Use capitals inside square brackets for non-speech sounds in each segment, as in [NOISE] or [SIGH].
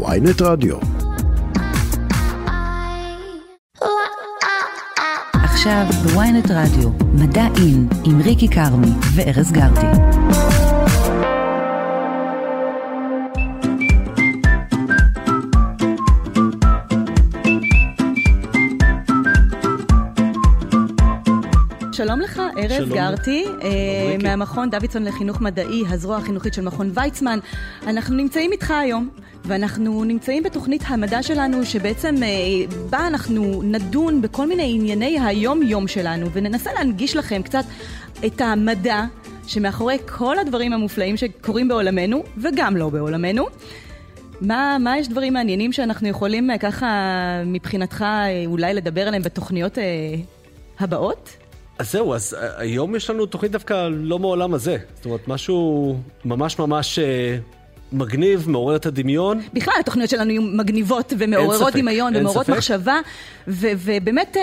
ויינט רדיו. עכשיו בוויינט רדיו, מדע אין, עם ריקי כרמי וארז גרטי. לך, ארז. גרטי, אה, ריקי. מהמכון דוידסון לחינוך מדעי, הזרוע החינוכית של מכון ויצמן. אנחנו נמצאים איתך היום, ואנחנו נמצאים בתוכנית המדע שלנו, שבעצם אה, בה אנחנו נדון בכל מיני ענייני היום-יום שלנו, וננסה להנגיש לכם קצת את המדע שמאחורי כל הדברים המופלאים שקורים בעולמנו, וגם לא בעולמנו. מה, מה יש דברים מעניינים שאנחנו יכולים אה, ככה מבחינתך אה, אולי לדבר עליהם בתוכניות אה, הבאות? אז זהו, אז אה, היום יש לנו תוכנית דווקא לא מעולם הזה. זאת אומרת, משהו ממש ממש אה, מגניב, מעורר את הדמיון. בכלל התוכניות שלנו יהיו מגניבות ומעוררות דמיון ומעוררות ספק. מחשבה ו- ובאמת אה,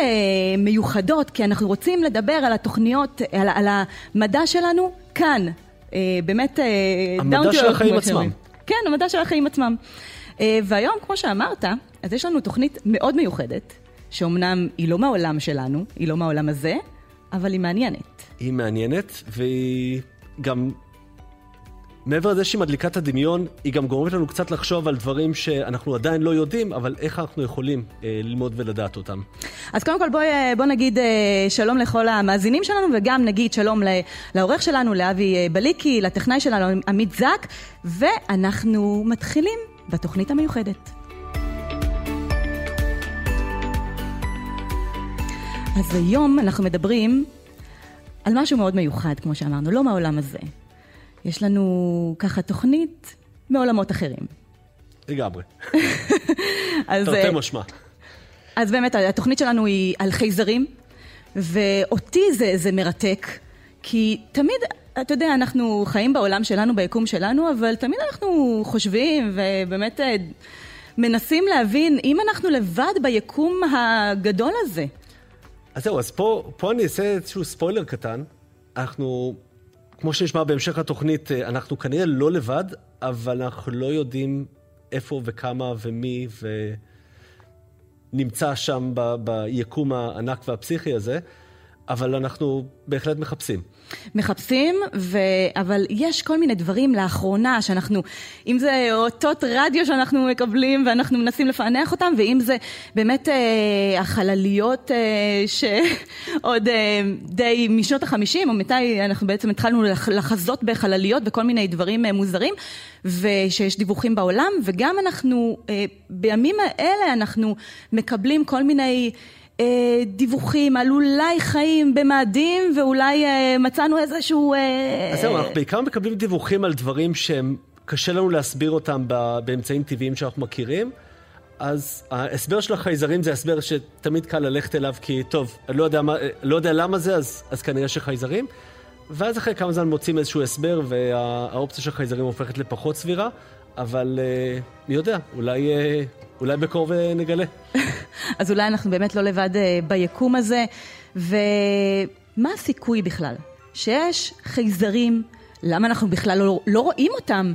מיוחדות, כי אנחנו רוצים לדבר על התוכניות, על, על המדע שלנו כאן. אה, באמת, אה, המדע של החיים. עצמם. כן, המדע של החיים עצמם. אה, והיום, כמו שאמרת, אז יש לנו תוכנית מאוד מיוחדת, שאומנם היא לא מהעולם שלנו, היא לא מהעולם הזה, אבל היא מעניינת. היא מעניינת, והיא גם... מעבר לזה שהיא מדליקה את הדמיון, היא גם גורמת לנו קצת לחשוב על דברים שאנחנו עדיין לא יודעים, אבל איך אנחנו יכולים אה, ללמוד ולדעת אותם. אז קודם כל בואי אה, בוא נגיד אה, שלום לכל המאזינים שלנו וגם נגיד שלום לעורך שלנו, לאבי אה, בליקי, לטכנאי שלנו, עמית זק, ואנחנו מתחילים בתוכנית המיוחדת. אז היום אנחנו מדברים על משהו מאוד מיוחד, כמו שאמרנו, לא מהעולם הזה. יש לנו ככה תוכנית מעולמות אחרים. לגמרי. [LAUGHS] תרתי אה, משמע. אז באמת, התוכנית שלנו היא על חייזרים, ואותי זה, זה מרתק, כי תמיד, אתה יודע, אנחנו חיים בעולם שלנו, ביקום שלנו, אבל תמיד אנחנו חושבים ובאמת אה, מנסים להבין אם אנחנו לבד ביקום הגדול הזה. אז זהו, אז פה, פה אני אעשה איזשהו ספוילר קטן. אנחנו, כמו שנשמע בהמשך התוכנית, אה, אנחנו כנראה לא לבד, אבל אנחנו לא יודעים איפה וכמה ומי ונמצא שם ב, ביקום הענק והפסיכי הזה, אבל אנחנו בהחלט מחפשים. מחפשים, ו... אבל יש כל מיני דברים לאחרונה שאנחנו, אם זה אותות רדיו שאנחנו מקבלים ואנחנו מנסים לפענח אותם, ואם זה באמת אה, החלליות אה, שעוד [LAUGHS] אה, די משנות החמישים, או מתי אנחנו בעצם התחלנו לח- לחזות בחלליות וכל מיני דברים אה, מוזרים, ושיש דיווחים בעולם, וגם אנחנו, אה, בימים האלה אנחנו מקבלים כל מיני... אה, דיווחים על אולי חיים במאדים ואולי אה, מצאנו איזשהו... אה, אז זהו, אנחנו בעיקר מקבלים דיווחים על דברים שהם, קשה לנו להסביר אותם באמצעים טבעיים שאנחנו מכירים. אז ההסבר של החייזרים זה הסבר שתמיד קל ללכת אליו, כי טוב, אני לא יודע, מה, לא יודע למה זה, אז, אז כנראה שחייזרים. ואז אחרי כמה זמן מוצאים איזשהו הסבר, והאופציה של חייזרים הופכת לפחות סבירה, אבל מי יודע, אולי, אולי בקרוב נגלה. [LAUGHS] אז אולי אנחנו באמת לא לבד אה, ביקום הזה. ומה הסיכוי בכלל? שיש חייזרים, למה אנחנו בכלל לא, לא רואים אותם?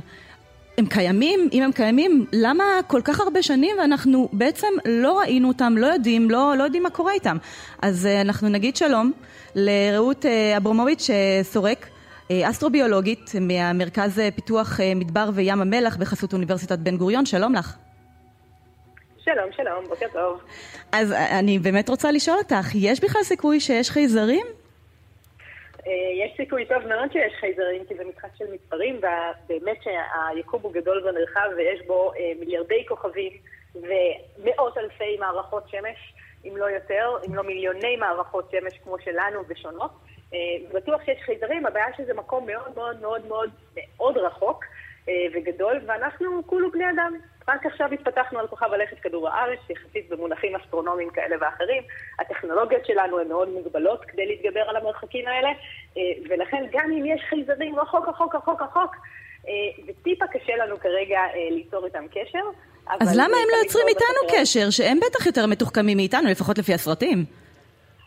הם קיימים? אם הם קיימים, למה כל כך הרבה שנים ואנחנו בעצם לא ראינו אותם, לא יודעים, לא, לא יודעים מה קורה איתם? אז אה, אנחנו נגיד שלום לרעות אה, אברמוביץ' סורק. אסטרוביולוגית מהמרכז פיתוח מדבר וים המלח בחסות אוניברסיטת בן גוריון, שלום לך. שלום, שלום, בוקר טוב. אז אני באמת רוצה לשאול אותך, יש בכלל סיכוי שיש חייזרים? אה, יש סיכוי טוב מאוד שיש חייזרים, כי זה משחק של מספרים, ובאמת שהיקום הוא גדול ונרחב ויש בו אה, מיליארדי כוכבים ומאות אלפי מערכות שמש, אם לא יותר, אם לא מיליוני מערכות שמש כמו שלנו ושונות. אה, בטוח שיש חייזרים, הבעיה שזה מקום מאוד מאוד מאוד מאוד מאוד רחוק וגדול, ואנחנו כולו בני אדם. רק עכשיו התפתחנו על כוכב הלכת כדור הארץ, יחסית במונחים אסטרונומיים כאלה ואחרים. הטכנולוגיות שלנו הן מאוד מוגבלות כדי להתגבר על המרחקים האלה, אה, ולכן גם אם יש חייזרים רחוק רחוק רחוק רחוק, אה, זה טיפה קשה לנו כרגע אה, ליצור איתם קשר. אז למה הם לא יוצרים איתנו. קשר, שהם בטח יותר מתוחכמים מאיתנו, לפחות לפי הסרטים?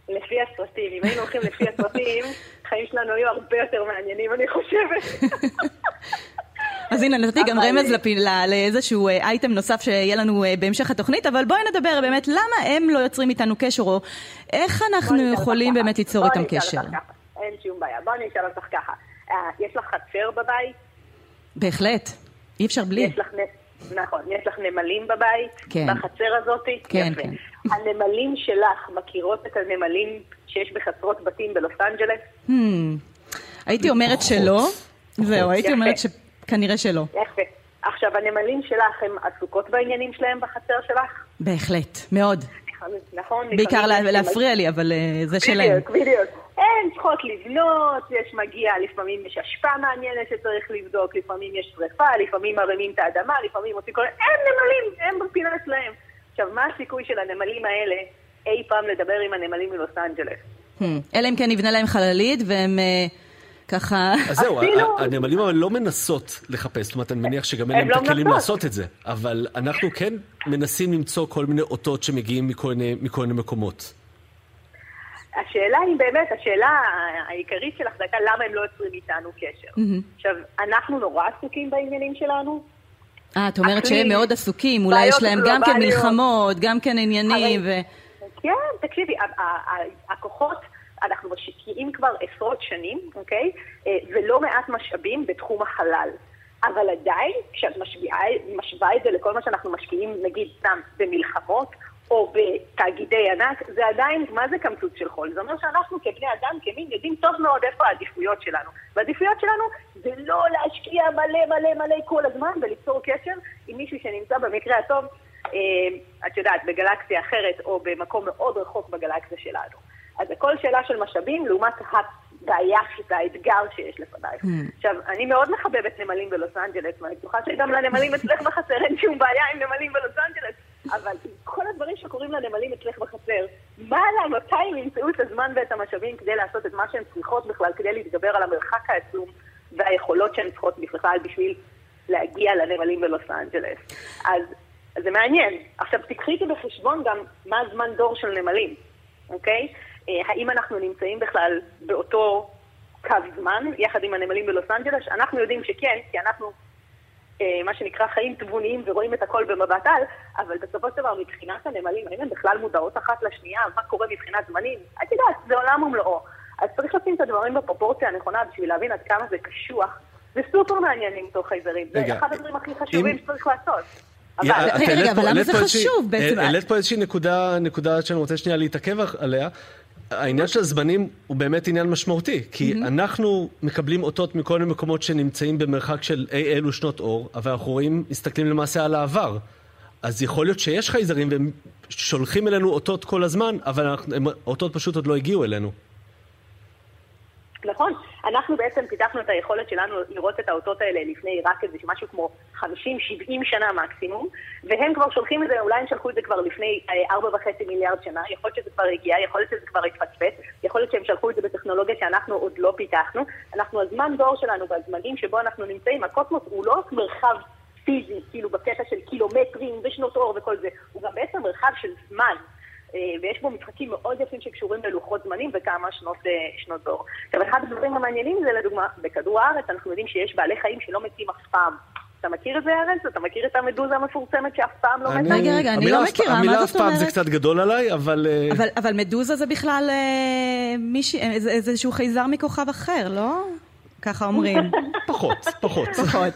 לפי הסרטים, אם היינו הולכים לפי הסרטים, [LAUGHS] החיים שלנו היו הרבה יותר מעניינים, אני חושבת. [LAUGHS] אז הנה, נתתי גם רמז לאיזשהו אייטם נוסף שיהיה לנו בהמשך התוכנית, אבל בואי נדבר באמת, למה הם לא יוצרים איתנו קשר, או איך אנחנו יכולים באמת ליצור איתם קשר? אין שום בעיה. בואי אני אשאל אותך ככה. יש לך חצר בבית? בהחלט. אי אפשר בלי. יש לך, נכון, יש לך נמלים בבית? כן. בחצר הזאת? כן, יפה. כן. הנמלים שלך מכירות את הנמלים שיש בחצרות בתים בלוס אנג'לס? Hmm. הייתי אומרת שלא. זהו, הייתי אומרת שכנראה שלא. יפה. עכשיו, הנמלים שלך, הן עסוקות בעניינים שלהם בחצר שלך? בהחלט, מאוד. נכון? בעיקר להפריע לי, אבל אה, זה שלהם. בדיוק, בדיוק. הן צריכות לבנות, יש מגיע, לפעמים יש השפעה מעניינת שצריך לבדוק, לפעמים יש שרפה, לפעמים מרימים את האדמה, לפעמים עושים כל... הם נמלים, הם בפינה שלהם. עכשיו, מה הסיכוי של הנמלים האלה אי פעם לדבר עם הנמלים מלוס אנג'לס? Hmm. אלא אם כן נבנה להם חללית והם... ככה... אז זהו, הנמלים אבל לא מנסות לחפש, זאת אומרת, אני מניח שגם אין להם את לא הכלים לעשות את זה, אבל אנחנו כן מנסים למצוא כל מיני אותות שמגיעים מכל מיני מקומות. השאלה היא באמת, השאלה העיקרית שלך זה הייתה למה הם לא יוצרים איתנו קשר. עכשיו, אנחנו נורא עסוקים בעניינים שלנו. אה, את אומרת שהם מאוד עשוקים, אולי יש להם גם כן מלחמות, גם כן עניינים ו... כן, תקשיבי, הכוחות... אנחנו משקיעים כבר עשרות שנים, אוקיי? אה, ולא מעט משאבים בתחום החלל. אבל עדיין, כשאת משוואה, משווה את זה לכל מה שאנחנו משקיעים, נגיד סתם במלחמות, או בתאגידי ענק, זה עדיין, מה זה קמצוץ של חול? זה אומר שאנחנו כבני אדם, כמין, יודעים טוב מאוד איפה העדיפויות שלנו. והעדיפויות שלנו זה לא להשקיע מלא מלא מלא כל הזמן וליצור קשר עם מישהו שנמצא במקרה הטוב, אה, את יודעת, בגלקסיה אחרת או במקום מאוד רחוק בגלקסיה שלנו. אז הכל שאלה של משאבים לעומת הבעיה, האתגר שיש לפנייך. Mm. עכשיו, אני מאוד מחבבת נמלים בלוס אנג'לס, ואני בטוחה שגם לנמלים אצלך בחצר אין שום בעיה עם נמלים בלוס אנג'לס, אבל כל הדברים שקורים לנמלים אצלך בחצר, מה לה, מתי הם ימצאו את הזמן ואת המשאבים כדי לעשות את מה שהן צריכות בכלל, כדי להתגבר על המרחק העצום והיכולות שהן צריכות בכלל בשביל להגיע לנמלים בלוס אנג'לס. אז זה מעניין. עכשיו, תקחי איתי בחשבון גם מה הזמן דור של נמלים, אוקיי? אה, האם אנחנו נמצאים בכלל באותו קו זמן, יחד עם הנמלים בלוס אנג'לס? אנחנו יודעים שכן, כי אנחנו, אה, מה שנקרא, חיים תבוניים ורואים את הכל במבט על, אבל בסופו של דבר, מבחינת הנמלים, האם הן בכלל מודעות אחת לשנייה, מה קורה מבחינת זמנים? את יודעת, זה עולם ומלואו. אז צריך לשים את הדברים בפרופורציה הנכונה בשביל להבין עד כמה זה קשוח. זה סופר מעניין למצוא חייזרים, זה אחד הדברים הכי חשובים שצריך לעשות. רגע, אבל למה זה חשוב בעצם? העלית פה איזושהי נקודה שאני רוצה שנייה להתעכב עליה. העניין של הזמנים הוא באמת עניין משמעותי, כי mm-hmm. אנחנו מקבלים אותות מכל מיני מקומות שנמצאים במרחק של אי אלו שנות אור, אבל אנחנו רואים, מסתכלים למעשה על העבר. אז יכול להיות שיש חייזרים והם שולחים אלינו אותות כל הזמן, אבל אנחנו, הם, אותות פשוט עוד לא הגיעו אלינו. נכון. אנחנו בעצם פיתחנו את היכולת שלנו לראות את האותות האלה לפני רק איזה משהו כמו 50-70 שנה מקסימום, והם כבר שולחים את זה, אולי הם שלחו את זה כבר לפני 4.5 אה, מיליארד שנה, יכול להיות שזה כבר הגיע, יכול להיות שזה כבר התפספס, יכול להיות שהם שלחו את זה בטכנולוגיה שאנחנו עוד לא פיתחנו. אנחנו, הזמן דור שלנו והזמנים שבו אנחנו נמצאים, הקוסמוס הוא לא רק מרחב פיזי, כאילו בקטע של קילומטרים ושנות אור וכל זה, הוא גם בעצם מרחב של זמן. אה, ויש בו משחקים מאוד יפים שקשורים ללוחות זמנים וכמה שנות, אה, שנות דור. עכשיו, אחד הדברים המעניינים זה לדוגמה, בכדור הארץ אנחנו יודעים שיש בעלי חיים שלא מתים אף פעם. אתה מכיר את זה, ארז? אתה מכיר את המדוזה המפורסמת שאף פעם לא מתה? רגע, רגע, אני לא מכירה, מה זאת אומרת? המילה אף פעם זה קצת גדול עליי, אבל... אה, אבל מדוזה זה בכלל איזשהו חייזר מכוכב אחר, לא? ככה אומרים. [LAUGHS] פחות, פחות. פחות.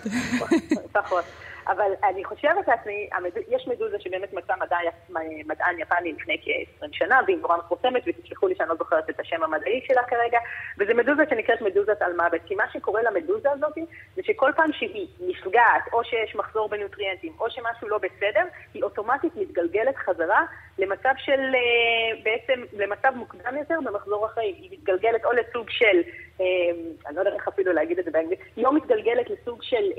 [LAUGHS] פחות. אבל אני חושבת לעצמי, יש מדוזה שבאמת מצא מדען, מדען יפני לפני כ-20 שנה, והיא נורא מפורסמת, ותסלחו לי שאני לא זוכרת את השם המדעי שלה כרגע, וזו מדוזה שנקראת מדוזת על מוות, כי מה שקורה למדוזה הזאת, זה שכל פעם שהיא נפגעת, או שיש מחזור בנוטריאנטים, או שמשהו לא בסדר, היא אוטומטית מתגלגלת חזרה למצב של, אה, בעצם, למצב מוקדם יותר במחזור החיים. היא מתגלגלת או לסוג של, אה, אני לא יודעת איך אפילו להגיד את זה באנגלית, היא לא מתגלגלת לסוג של...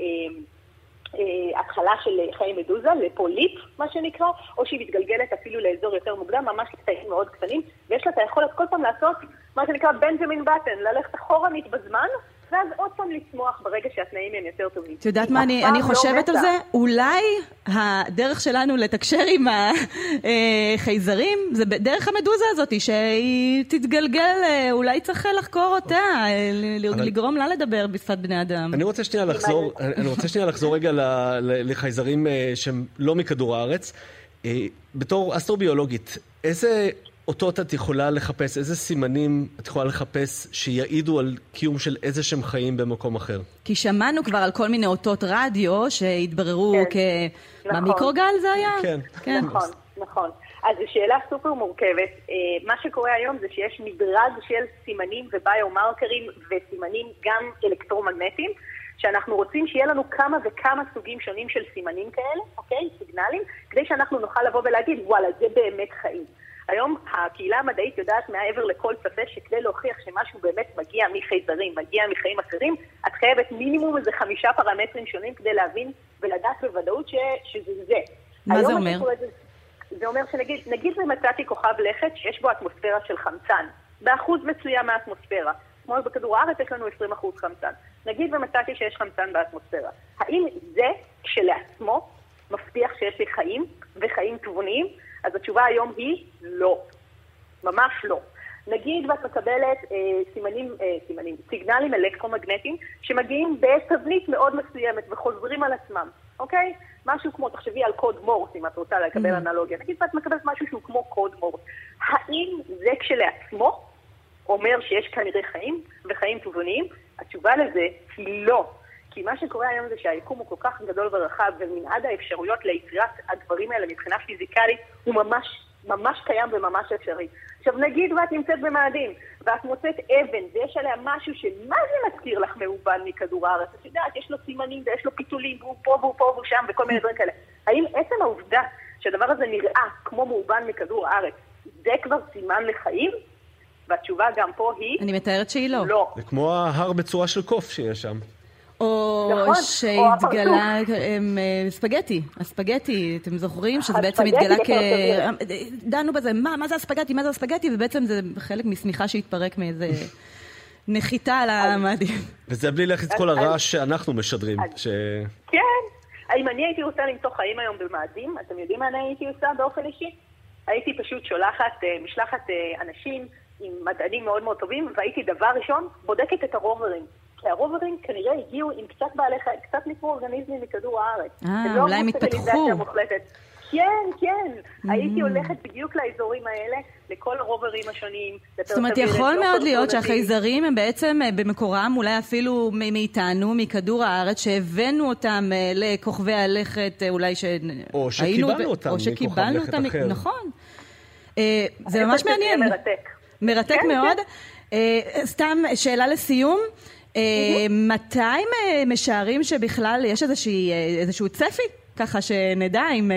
אה, אה, התחלה של חיי מדוזה, לפוליפ, מה שנקרא, או שהיא מתגלגלת אפילו לאזור יותר מוקדם, ממש לקטעים מאוד קטנים, ויש לה את היכולת כל פעם לעשות מה שנקרא בנג'מין בטן, ללכת אחורנית בזמן, ואז עוד פעם לצמוח ברגע שהתנאים הם יותר טובים. את יודעת מה אני, אני לא חושבת על זה? אולי הדרך שלנו לתקשר עם החייזרים זה דרך המדוזה הזאת, שהיא תתגלגל, אה, אולי צריך לחקור אותה, אה, לגרום לה לדבר בשפת בני אדם. אני רוצה שנייה לחזור, אני רוצה שנייה לחזור רגע לחייזרים אה, שהם לא מכדור הארץ. בתור אסטרוביולוגית, איזה אותות את יכולה לחפש, איזה סימנים את יכולה לחפש שיעידו על קיום של איזה שהם חיים במקום אחר? כי שמענו כבר על כל מיני אותות רדיו שהתבררו כן, כ... נכון. במיקרוגל זה היה? כן. כן. נכון, נכון. אז זו שאלה סופר מורכבת. אה, מה שקורה היום זה שיש מדרג של סימנים וביומרקרים וסימנים גם אלקטרומגנטיים, שאנחנו רוצים שיהיה לנו כמה וכמה סוגים שונים של סימנים כאלה, אוקיי? סיגנלים, כדי שאנחנו נוכל לבוא ולהגיד, וואלה, זה באמת חיים. היום הקהילה המדעית יודעת מעבר לכל ספק שכדי להוכיח שמשהו באמת מגיע מחייזרים, מגיע מחיים אחרים, את חייבת מינימום איזה חמישה פרמטרים שונים כדי להבין ולדעת בוודאות ש, שזה זה. מה זה אומר? זה, זה אומר שנגיד, נגיד ומצאתי כוכב לכת שיש בו אטמוספירה של חמצן, באחוז מסוים מהאטמוספירה. כמו בכדור הארץ יש לנו 20% חמצן. נגיד ומצאתי שיש חמצן באטמוספירה. האם זה כשלעצמו מבטיח שיש לי חיים וחיים תבוניים? אז התשובה היום היא לא. ממש לא. נגיד ואת מקבלת אה, סימנים, אה, סימנים, סיגנלים אלקטרומגנטיים שמגיעים בתבנית מאוד מסוימת וחוזרים על עצמם, אוקיי? משהו כמו, תחשבי על קוד מורס אם את רוצה לקבל mm. אנלוגיה. נגיד ואת מקבלת משהו שהוא כמו קוד מורס. האם זה כשלעצמו אומר שיש כנראה חיים וחיים תובעניים? התשובה לזה היא לא. כי מה שקורה היום זה שהיקום הוא כל כך גדול ורחב, ומנעד האפשרויות ליצירת הדברים האלה מבחינה פיזיקלית הוא ממש, ממש קיים וממש אפשרי. עכשיו נגיד ואת נמצאת במאדים, ואת מוצאת אבן, ויש עליה משהו שמה זה מזכיר לך מאובן מכדור הארץ? את יודעת, יש לו סימנים ויש לו פיתולים, והוא פה והוא פה והוא שם, וכל מיני דברים כאלה. האם עצם העובדה שהדבר הזה נראה כמו מאובן מכדור הארץ, זה כבר סימן לחיים? והתשובה גם פה היא... אני מתארת שהיא לא. לא. זה כמו ההר בצורה של קוף שיש שם. או נכון, שהתגלה הם, אה, ספגטי, הספגטי, אתם זוכרים? שזה בעצם התגלה כ... דנו בזה, מה, מה זה הספגטי, מה זה הספגטי, ובעצם זה חלק משמיכה שהתפרק מאיזה נחיתה על המאדים. וזה בלי להכניס כל הרעש שאנחנו משדרים. ש... כן. אם אני הייתי רוצה למצוא חיים היום במאדים, אתם יודעים מה אני הייתי עושה באופן אישי? הייתי פשוט שולחת אה, משלחת אה, אנשים עם מדענים מאוד מאוד טובים, והייתי דבר ראשון בודקת את הרוברים. כי הרוברים כנראה הגיעו עם קצת בעלי חיים, קצת מיקרואורגניזמים מכדור הארץ. אה, אולי הם התפתחו. כן, כן. Mm. הייתי הולכת בדיוק לאזורים האלה, לכל הרוברים השונים. זאת אומרת, יכול מאוד להיות שהחייזרים הם בעצם אה, במקורם, אולי אפילו מאיתנו, מכדור הארץ, שהבאנו אותם אה, לכוכבי הלכת, אה, אולי שהיינו... או שקיבלנו אותם מכוכב לכת אחר. נכון. זה ממש מעניין. מרתק. מרתק כן, מאוד. כן. סתם שאלה לסיום. אה, מתי משערים שבכלל יש איזושהי, אה, איזשהו צפי? ככה שנדע אם אה,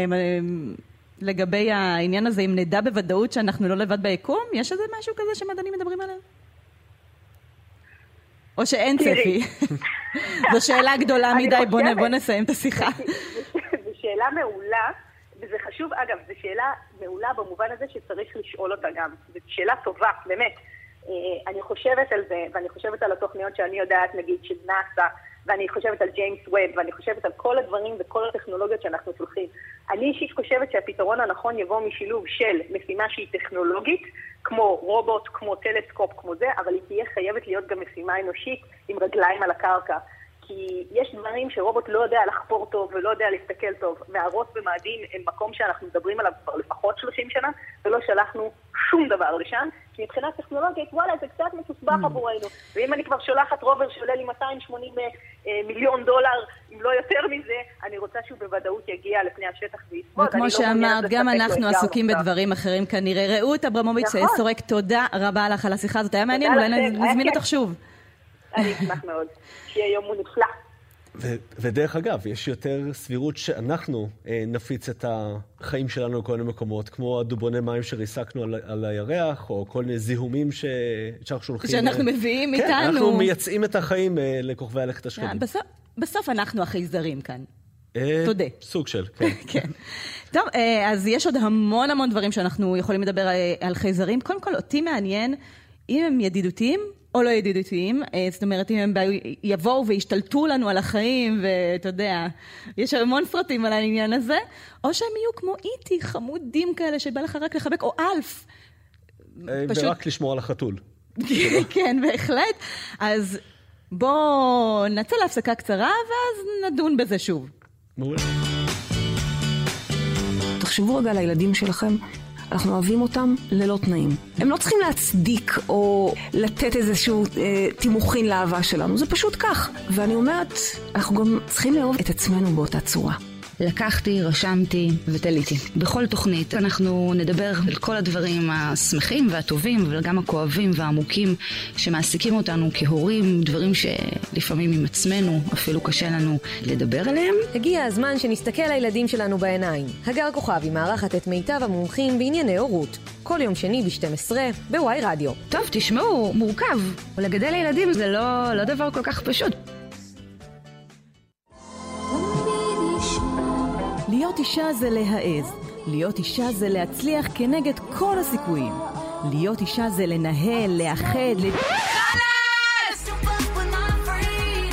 לגבי העניין הזה, אם נדע בוודאות שאנחנו לא לבד ביקום? יש איזה משהו כזה שמדענים מדברים עליו? או שאין צפי? [LAUGHS] זו שאלה גדולה מדי, בוא נסיים את השיחה. [LAUGHS] זו שאלה מעולה, וזה חשוב, אגב, זו שאלה מעולה במובן הזה שצריך לשאול אותה גם. זו שאלה טובה, באמת. אה, אני חושבת על זה, ואני חושבת על התוכניות שאני יודעת, נגיד, של נאסא, ואני חושבת על ג'יימס ווב, ואני חושבת על כל הדברים וכל הטכנולוגיות שאנחנו שולחים. אני אישית חושבת שהפתרון הנכון יבוא משילוב של משימה שהיא טכנולוגית, כמו רובוט, כמו טלסקופ, כמו זה, אבל היא תהיה חייבת להיות גם משימה אנושית עם רגליים על הקרקע. כי יש דברים שרובוט לא יודע לחפור טוב ולא יודע להסתכל טוב. מערות במאדים הם מקום שאנחנו מדברים עליו כבר לפחות 30 שנה, ולא שלחנו שום דבר לשם, מבחינה טכנולוגית, וואלה, זה קצת מסוסבך mm. עבורנו. ואם אני כבר שולחת רובר שעולה לי 280 אה, מיליון דולר, אם לא יותר מזה, אני רוצה שהוא בוודאות יגיע לפני השטח וישרוד. וכמו לא שאמרת, גם אנחנו עסוקים בדברים אחרים כנראה. רעות אברמוביץ' נכון. סורק, תודה רבה לך על השיחה הזאת. היה מעניין, אולי נזמין אותך שוב. אני אשמח מאוד. שיהיה יום נפלא. ו- ודרך אגב, יש יותר סבירות שאנחנו אה, נפיץ את החיים שלנו לכל מיני מקומות, כמו הדובוני מים שריסקנו על, על הירח, או כל מיני זיהומים ש- שאנחנו שולחים. שאנחנו אה, מביאים כן, איתנו. כן, אנחנו מייצאים את החיים אה, לכוכבי הלכת השכנים. בסוף, בסוף אנחנו החייזרים כאן. אה, תודה. סוג של, כן. [LAUGHS] כן. טוב, אה, אז יש עוד המון המון דברים שאנחנו יכולים לדבר אה, על חייזרים. קודם כל, אותי מעניין אם הם ידידותיים או לא ידידותיים, אה, זאת אומרת אם הם יבואו וישתלטו לנו על החיים ואתה יודע, יש המון סרטים על העניין הזה, או שהם יהיו כמו איטי, חמודים כאלה שבא לך רק לחבק, או אלף. אה, פשוט... ורק לשמור על החתול. [LAUGHS] כן, בהחלט. אז בואו נצא להפסקה קצרה ואז נדון בזה שוב. מעולה. תחשבו רגע על הילדים שלכם אנחנו אוהבים אותם ללא תנאים. הם לא צריכים להצדיק או לתת איזשהו אה, תימוכין לאהבה שלנו, זה פשוט כך. ואני אומרת, אנחנו גם צריכים לאהוב את עצמנו באותה צורה. לקחתי, רשמתי ותליתי. בכל תוכנית אנחנו נדבר על כל הדברים השמחים והטובים, אבל גם הכואבים והעמוקים שמעסיקים אותנו כהורים, דברים שלפעמים עם עצמנו אפילו קשה לנו לדבר עליהם. הגיע הזמן שנסתכל לילדים שלנו בעיניים. הגר כוכבי מארחת את מיטב המומחים בענייני הורות. כל יום שני ב-12 בוואי רדיו. טוב, תשמעו, מורכב. לגדל ילדים זה לא, לא דבר כל כך פשוט. להיות אישה זה להעז. להיות אישה זה להצליח כנגד כל הסיכויים. להיות אישה זה לנהל, לאחד, ל...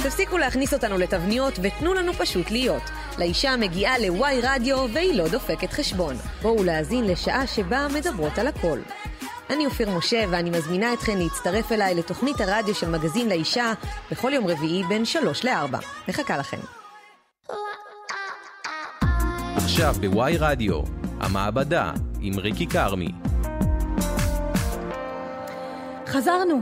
תפסיקו להכניס אותנו לתבניות ותנו לנו פשוט להיות. לאישה מגיעה לוואי רדיו והיא לא דופקת חשבון. בואו להאזין לשעה שבה מדברות על הכל. אני אופיר משה ואני מזמינה אתכן להצטרף אליי לתוכנית הרדיו של מגזין לאישה בכל יום רביעי בין 3 ל-4. מחכה לכם. עכשיו בוואי רדיו, המעבדה עם ריקי כרמי. חזרנו,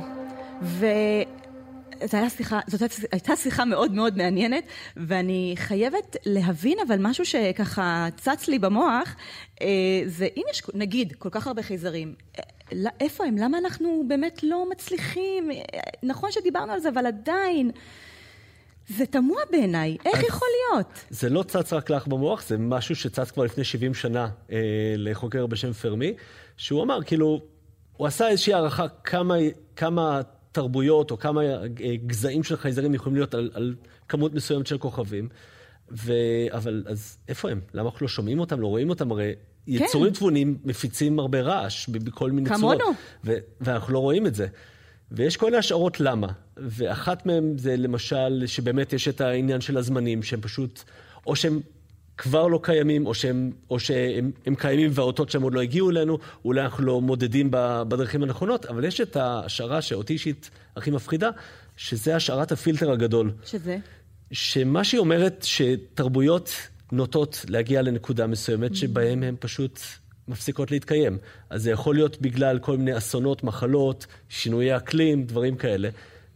וזאת הייתה שיחה, זאת הייתה שיחה מאוד מאוד מעניינת, ואני חייבת להבין אבל משהו שככה צץ לי במוח, אה, זה אם יש נגיד כל כך הרבה חייזרים, אה, איפה הם? למה אנחנו באמת לא מצליחים? אה, נכון שדיברנו על זה, אבל עדיין... זה תמוה בעיניי, איך יכול להיות? זה לא צץ רק לך במוח, זה משהו שצץ כבר לפני 70 שנה אה, לחוקר בשם פרמי, שהוא אמר, כאילו, הוא עשה איזושהי הערכה כמה, כמה תרבויות או כמה אה, גזעים של חייזרים יכולים להיות על, על כמות מסוימת של כוכבים. ו... אבל אז איפה הם? למה אנחנו לא שומעים אותם, לא רואים אותם? הרי כן. יצורים תבונים מפיצים הרבה רעש בכל מיני צורות. כמונו. ואנחנו לא רואים את זה. ויש כל מיני השערות למה. ואחת מהן זה למשל, שבאמת יש את העניין של הזמנים, שהם פשוט, או שהם כבר לא קיימים, או שהם, או שהם קיימים והאותות שהם עוד לא הגיעו אלינו, אולי אנחנו לא מודדים בדרכים הנכונות, אבל יש את ההשערה שאותי אישית הכי מפחידה, שזה השערת הפילטר הגדול. שזה? שמה שהיא אומרת, שתרבויות נוטות להגיע לנקודה מסוימת, שבהם הם פשוט מפסיקות להתקיים. אז זה יכול להיות בגלל כל מיני אסונות, מחלות, שינויי אקלים, דברים כאלה.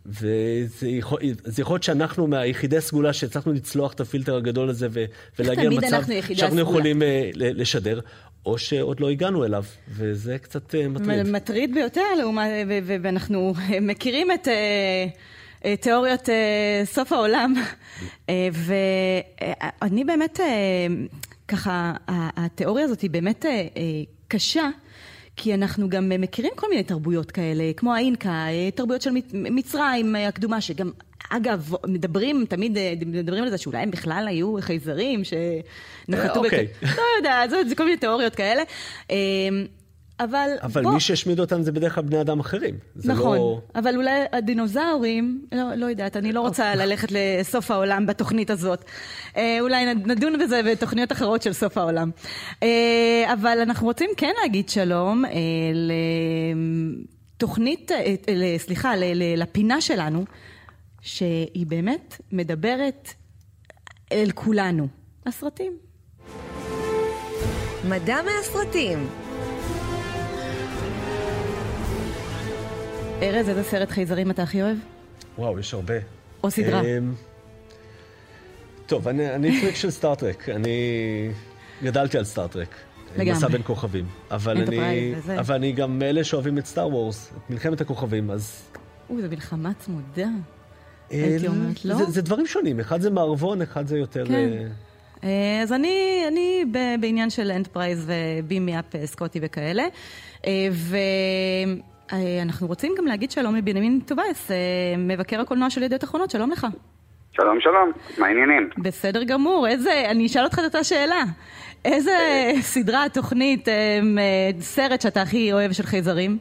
וזה יכול, יכול להיות שאנחנו מהיחידי סגולה שהצלחנו לצלוח את הפילטר הגדול הזה ו, ולהגיע למצב שאנחנו יכולים uh, לשדר, או שעוד לא הגענו אליו, וזה קצת uh, מטריד. מטריד ביותר, לעומת, ואנחנו מכירים את... תיאוריות סוף העולם, ואני באמת ככה, התיאוריה הזאת היא באמת אה, אה, קשה. כי אנחנו גם מכירים כל מיני תרבויות כאלה, כמו האינקה, אה, תרבויות של מצרים הקדומה, שגם, אגב, מדברים, תמיד מדברים על זה שאולי הם בכלל היו חייזרים, שנחתו... אוקיי. לא יודע, זה כל מיני תיאוריות כאלה. אבל, אבל בוא... מי שהשמיד אותם זה בדרך כלל בני אדם אחרים. נכון, לא... אבל אולי הדינוזאורים, לא, לא יודעת, אני לא רוצה אוקיי. ללכת לסוף העולם בתוכנית הזאת. אה, אולי נדון בזה בתוכניות אחרות של סוף העולם. אה, אבל אנחנו רוצים כן להגיד שלום אה, לתוכנית, אה, סליחה, ל, ל, לפינה שלנו, שהיא באמת מדברת אל כולנו. הסרטים. מדע מהסרטים. ארז, איזה סרט חייזרים אתה הכי אוהב? וואו, יש הרבה. או סדרה. אמ, טוב, אני פריק של Star Trek. אני גדלתי על Star Trek. לגמרי. מסע בין כוכבים. אבל אני, אבל אני גם מאלה שאוהבים את Star Wars, את מלחמת הכוכבים, אז... אוי, זו מלחמה צמודה. הייתי אומרת, לא? זה, זה דברים שונים, אחד זה מערבון, אחד זה יותר... כן. אה, אז אני, אני בעניין של Enterprise ו beam me up Scotty וכאלה. אה, ו... אה, אנחנו רוצים גם להגיד שלום לבנימין טוביאס, אה, מבקר הקולנוע של ידיעות אחרונות, שלום לך. שלום שלום, מה העניינים? בסדר גמור, איזה, אני אשאל אותך את אותה שאלה. איזה סדרה, תוכנית, אה, סרט שאתה הכי אוהב של חייזרים?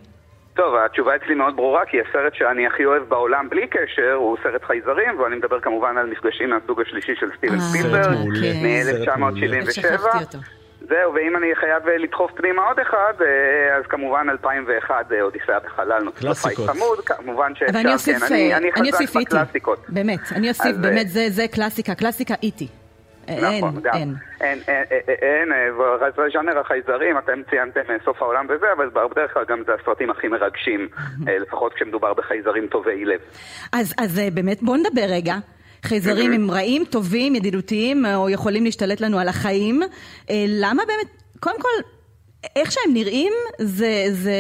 טוב, התשובה אצלי מאוד ברורה, כי הסרט שאני הכי אוהב בעולם בלי קשר הוא סרט חייזרים, ואני מדבר כמובן על מפגשים מהסוג השלישי של סטיבן ספילברג. איך מ-1977. זהו, ואם אני חייב אה, לדחוף פנימה עוד אחד, אה, אז כמובן 2001, אה, אודיסאה בחלל. בית צמוד, כמובן שאפשר, אבל אני אוסיף, כן, אני, אני אני חזק אוסיף E.T.. באמת, אני אוסיף, אז, באמת, זה זה קלאסיקה, קלאסיקה איטי. אין, נכון, גם. אין. אין, אין, אין, ז'אנר החייזרים, אתם ציינתם סוף העולם וזה, אבל בדרך כלל גם זה הסרטים הכי מרגשים, לפחות כשמדובר בחייזרים טובי לב. אז, אז באמת בואו נדבר רגע. חייזרים הם רעים, טובים, ידידותיים, או יכולים להשתלט לנו על החיים. אה, למה באמת, קודם כל, איך שהם נראים זה, זה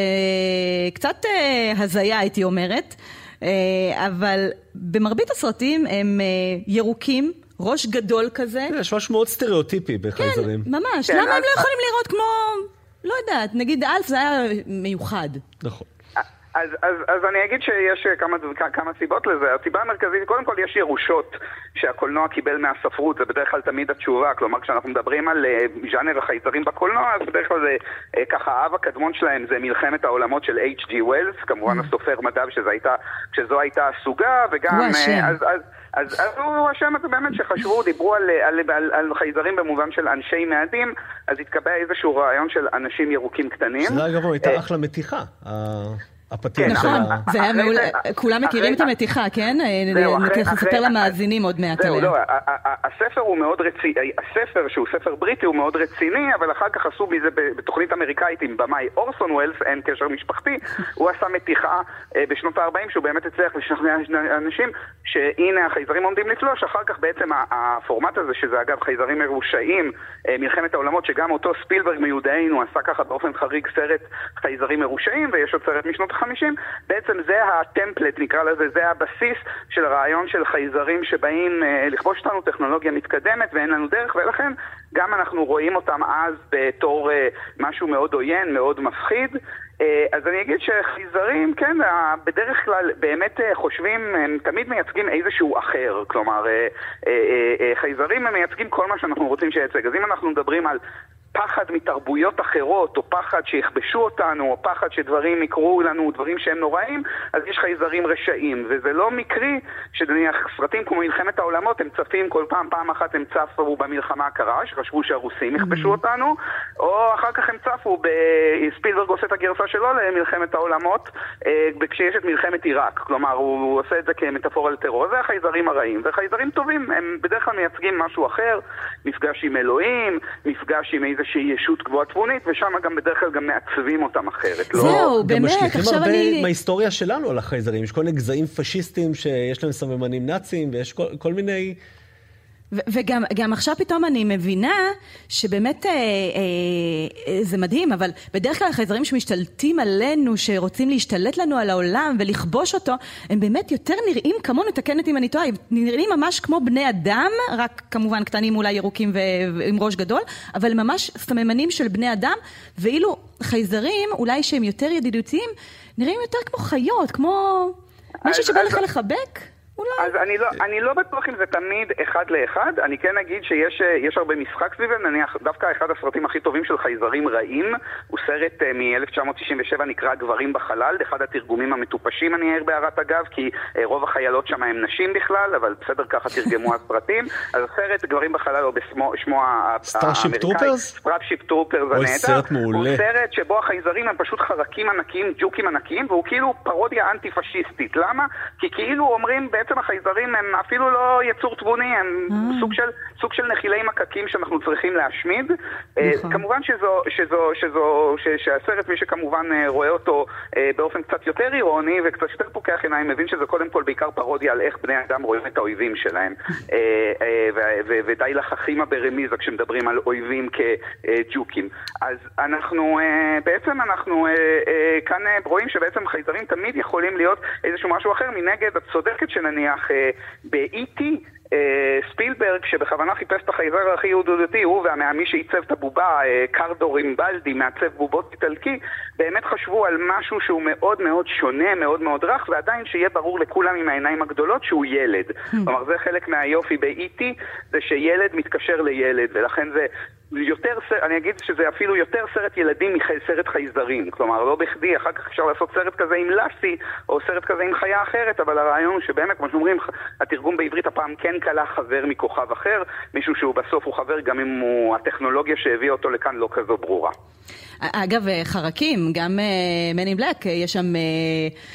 קצת אה, הזיה הייתי אומרת, אה, אבל במרבית הסרטים הם אה, ירוקים, ראש גדול כזה. יש משהו מאוד סטריאוטיפי בחייזרים. ממש, כן, למה הם לא יכולים לראות כמו, לא יודעת, נגיד אלף זה היה מיוחד. נכון. אז, אז, אז אני אגיד שיש אה, כמה, כמה סיבות לזה. הסיבה המרכזית, קודם כל יש ירושות שהקולנוע קיבל מהספרות, זה בדרך כלל תמיד התשובה. כלומר, כשאנחנו מדברים על אה, ז'אנר החייזרים בקולנוע, אז בדרך כלל זה, אה, ככה האב הקדמון שלהם זה מלחמת העולמות של H.G. ווילס, כמובן הסופר מדע שזו הייתה, כשזו הייתה הסוגה, וגם... הוא השם. אז, אז, אז, אז הוא השם הזה באמת שחשבו, דיברו על, על, על, על חייזרים במובן של אנשי מאדים, אז התקבע איזשהו רעיון של אנשים ירוקים קטנים. שזה אגב הייתה אחלה מתיחה. הפתיח כן, של נכון, ה... זה היה מעולה, כולם מכירים את המתיחה, כן? זהו, נספר למאזינים עוד מעט זהו, עליה. לא, הספר הוא מאוד רציני, הספר שהוא ספר בריטי הוא מאוד רציני, אבל אחר כך עשו מזה בתוכנית אמריקאית עם במאי אורסון ווילס, אין קשר משפחתי, [LAUGHS] הוא עשה מתיחה אה, בשנות ה-40 שהוא באמת הצליח לשכנע אנשים שהנה החייזרים עומדים לפלוש, אחר כך בעצם הפורמט הזה, שזה אגב חייזרים מרושעים, אה, מלחמת העולמות, שגם אותו ספילברג מיודענו עשה ככה באופן חריג סרט חייזרים מרושעים, ויש עוד סרט משנות ה-50, בעצם זה הטמפלט, נקרא לזה, זה הבסיס של הרעיון של חייזרים שבאים אה, לכבוש אותנו טכנולוגיה מתקדמת ואין לנו דרך, ולכן גם אנחנו רואים אותם אז בתור אה, משהו מאוד עוין, מאוד מפחיד. אה, אז אני אגיד שחייזרים, כן, בדרך כלל באמת אה, חושבים, הם תמיד מייצגים איזשהו אחר. כלומר, אה, חייזרים הם מייצגים כל מה שאנחנו רוצים שייצג. אז אם אנחנו מדברים על פחד מתרבויות אחרות, או פחד שיכבשו אותנו, או פחד שדברים יקרו לנו, דברים שהם נוראים, אז יש חייזרים רשעים. וזה לא מקרי שנניח סרטים כמו מלחמת העולמות, הם צפים כל פעם, פעם אחת הם צפו במלחמה הקרה, שחשבו שהרוסים יכבשו אותנו, או אחר כך הם צפו, ספילברג עושה את הגרסה שלו למלחמת העולמות, אה, כשיש את מלחמת עיראק. כלומר, הוא עושה את זה כמטאפורה לטרור. זה החייזרים הרעים. וחייזרים טובים, הם בדרך כלל מייצגים משהו אחר, מפגש עם אלוהים, מפגש עם איזושהי ישות גבוהה תבונית, ושם גם בדרך כלל גם מעצבים אותם אחרת. לא... זהו, גם באמת, משליכים עכשיו הרבה אני... מההיסטוריה שלנו על החייזרים. יש כל מיני גזעים פשיסטים שיש להם סממנים נאציים, ויש כל, כל מיני... וגם גם עכשיו פתאום אני מבינה שבאמת אה, אה, זה מדהים, אבל בדרך כלל החייזרים שמשתלטים עלינו, שרוצים להשתלט לנו על העולם ולכבוש אותו, הם באמת יותר נראים כמונו, אותי אם אני טועה, הם נראים ממש כמו בני אדם, רק כמובן קטנים אולי ירוקים ועם ראש גדול, אבל ממש סממנים של בני אדם, ואילו חייזרים, אולי שהם יותר ידידותיים, נראים יותר כמו חיות, כמו משהו אז- שבא אז- לך לחבק. אולי. אז אני לא, אני לא בטוח אם זה תמיד אחד לאחד, אני כן אגיד שיש אה, הרבה משחק סביב זה, נניח דווקא אחד הסרטים הכי טובים של חייזרים רעים, הוא סרט uh, מ-1997 נקרא גברים בחלל, אחד התרגומים המטופשים אני אעיר בהערת אגב, כי uh, רוב החיילות שם הם נשים בכלל, אבל בסדר ככה תרגמו הסרטים, אז הסרט גברים בחלל, או בשמו שמו האמריקאי, אוי, הנהדר, סרט מעולה. הוא סרט שבו החייזרים הם פשוט חרקים ענקיים, ג'וקים ענקיים, והוא כאילו פרודיה אנטי-פשיסטית. למה? כי כאילו אומרים, בעצם החייזרים הם אפילו לא יצור תבוני, הם סוג של, סוג של נחילי מקקים שאנחנו צריכים להשמיד. אה, נכון. כמובן שזו, שזו, שזו, ש, שהסרט, מי שכמובן אה, רואה אותו באופן קצת יותר אירוני וקצת יותר פוקח עיניים, מבין שזה קודם כל בעיקר פרודיה על איך בני אדם רואים את האויבים שלהם. [LAUGHS] ודי לחכימה ברמיזה כשמדברים על אויבים כג'וקים. אז אנחנו, בעצם אנחנו כאן רואים שבעצם חייזרים תמיד יכולים להיות איזשהו משהו אחר. מנגד, את צודקת שנניח אה, ב-E.T. אה, ספילברג, שבכוונה חיפש את החייזר הכי יהודותי, הוא והמי שעיצב את הבובה, אה, קרדו רימבלדי, מעצב בובות איטלקי, באמת חשבו על משהו שהוא מאוד מאוד שונה, מאוד מאוד רך, ועדיין שיהיה ברור לכולם עם העיניים הגדולות שהוא ילד. כלומר, זה חלק מהיופי ב-E.T. זה שילד מתקשר לילד, ולכן זה יותר, אני אגיד שזה אפילו יותר סרט ילדים מסרט חייזרים. כלומר, לא בכדי, אחר כך אפשר לעשות סרט כזה עם לאסי, או סרט כזה עם חיה אחרת, אבל הרעיון הוא שבאמת, כמו שאומרים, התרגום בעברית הפעם כן כלה חבר מכוכב אחר, מישהו שהוא בסוף הוא חבר, גם אם הוא, הטכנולוגיה שהביאה אותו לכאן לא כזו ברורה. אגב, אה, חרקים, גם מני אה, בלק, אה, יש שם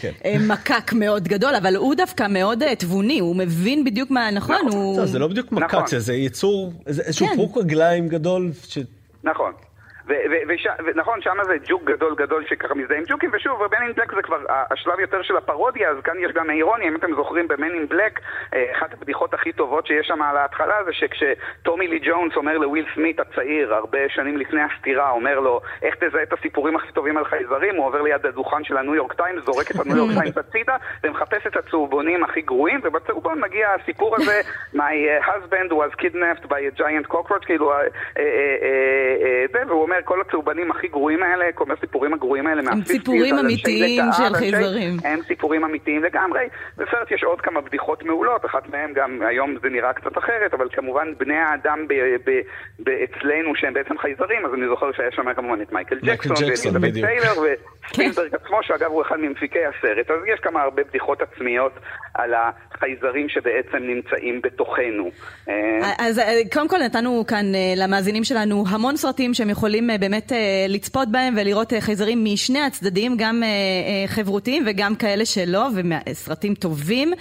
כן. מקק מאוד גדול, אבל הוא דווקא מאוד תבוני, הוא מבין בדיוק מה נכון. נכון. הוא... זה לא בדיוק מקק, נכון. זה יצור, איזשהו כן. פרוק רגליים גדול. ש... נכון. ונכון, שם זה ג'וק גדול גדול שככה מזדהה עם ג'וקים, ושוב, ב Men in Black זה כבר השלב יותר של הפרודיה, אז כאן יש גם אירוני, אם אתם זוכרים ב Men in Black, אחת הבדיחות הכי טובות שיש שם על ההתחלה זה שכשטומי לי ג'ונס אומר לוויל סמית הצעיר, הרבה שנים לפני הסטירה, אומר לו, איך תזהה את הסיפורים הכי טובים על חייזרים, הוא עובר ליד הדוכן של הניו יורק טיימס, זורק את הניו יורק [LAUGHS] טיימס הצידה, ומחפש את הצהובונים הכי גרועים, ובצהובון מגיע הסיפור הזה, My husband was kidnapped by a giant cockroach, כאילו, והוא אומר, כל הצהובנים הכי גרועים האלה, כל הסיפורים הגרועים האלה הם סיפורים אמיתיים של חייזרים. הם סיפורים אמיתיים לגמרי. בסרט יש עוד כמה בדיחות מעולות, אחת מהן גם, היום זה נראה קצת אחרת, אבל כמובן בני האדם אצלנו שהם בעצם חייזרים, אז אני זוכר שהיה שם כמובן את מייקל ג'קסון, ואליזבת טיילר, וספילברג עצמו, שאגב הוא אחד ממפיקי הסרט. אז יש כמה הרבה בדיחות עצמיות על החייזרים שבעצם נמצאים בתוכנו. אז אה, קודם כל נתנו כאן אה, למאזינים שלנו המון סרטים שהם יכולים אה, באמת אה, לצפות בהם ולראות אה, חייזרים משני הצדדים, גם חברותיים וגם כאלה שלא, וסרטים טובים.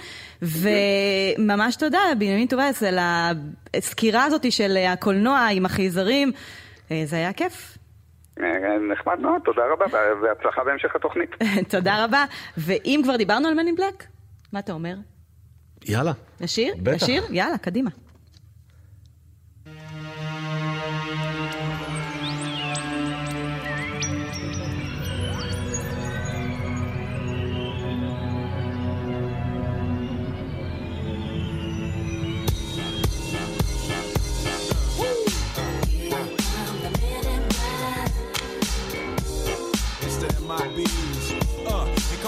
וממש תודה, בנימין טובס, על הסקירה הזאת של הקולנוע עם החייזרים. זה היה כיף. נחמד מאוד, תודה רבה, והצלחה בהמשך התוכנית. [LAUGHS] תודה רבה. ואם כבר דיברנו על מני בלק, מה אתה אומר? יאללה. נשיר? בטח. נשיר? יאללה, קדימה.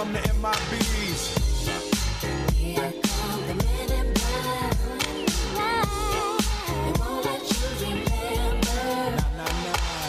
come the MIBs.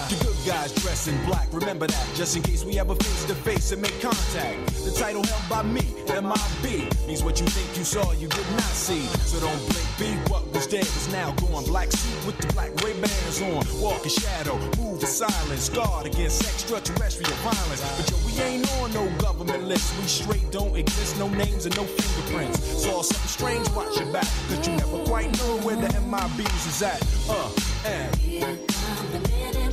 Good guys dressed in black, remember that. Just in case we ever face to face and make contact. The title held by me, MIB, means what you think you saw, you did not see. So don't blink, be what dead is now gone. Black suit with the black Ray Bans on. Walk in shadow, move in silence, guard against extraterrestrial violence. But yo, we ain't on no government list. We straight don't exist, no names and no fingerprints. Saw something strange, watch your back, cause you never quite know where the MIBs is at. Uh, and.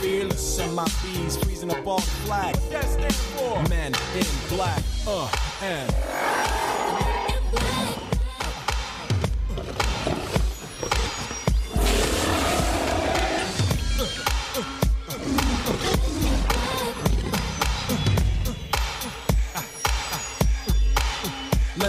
fearless. And my bees freezing up all the flag. What that stand for? Men in black. Uh, and.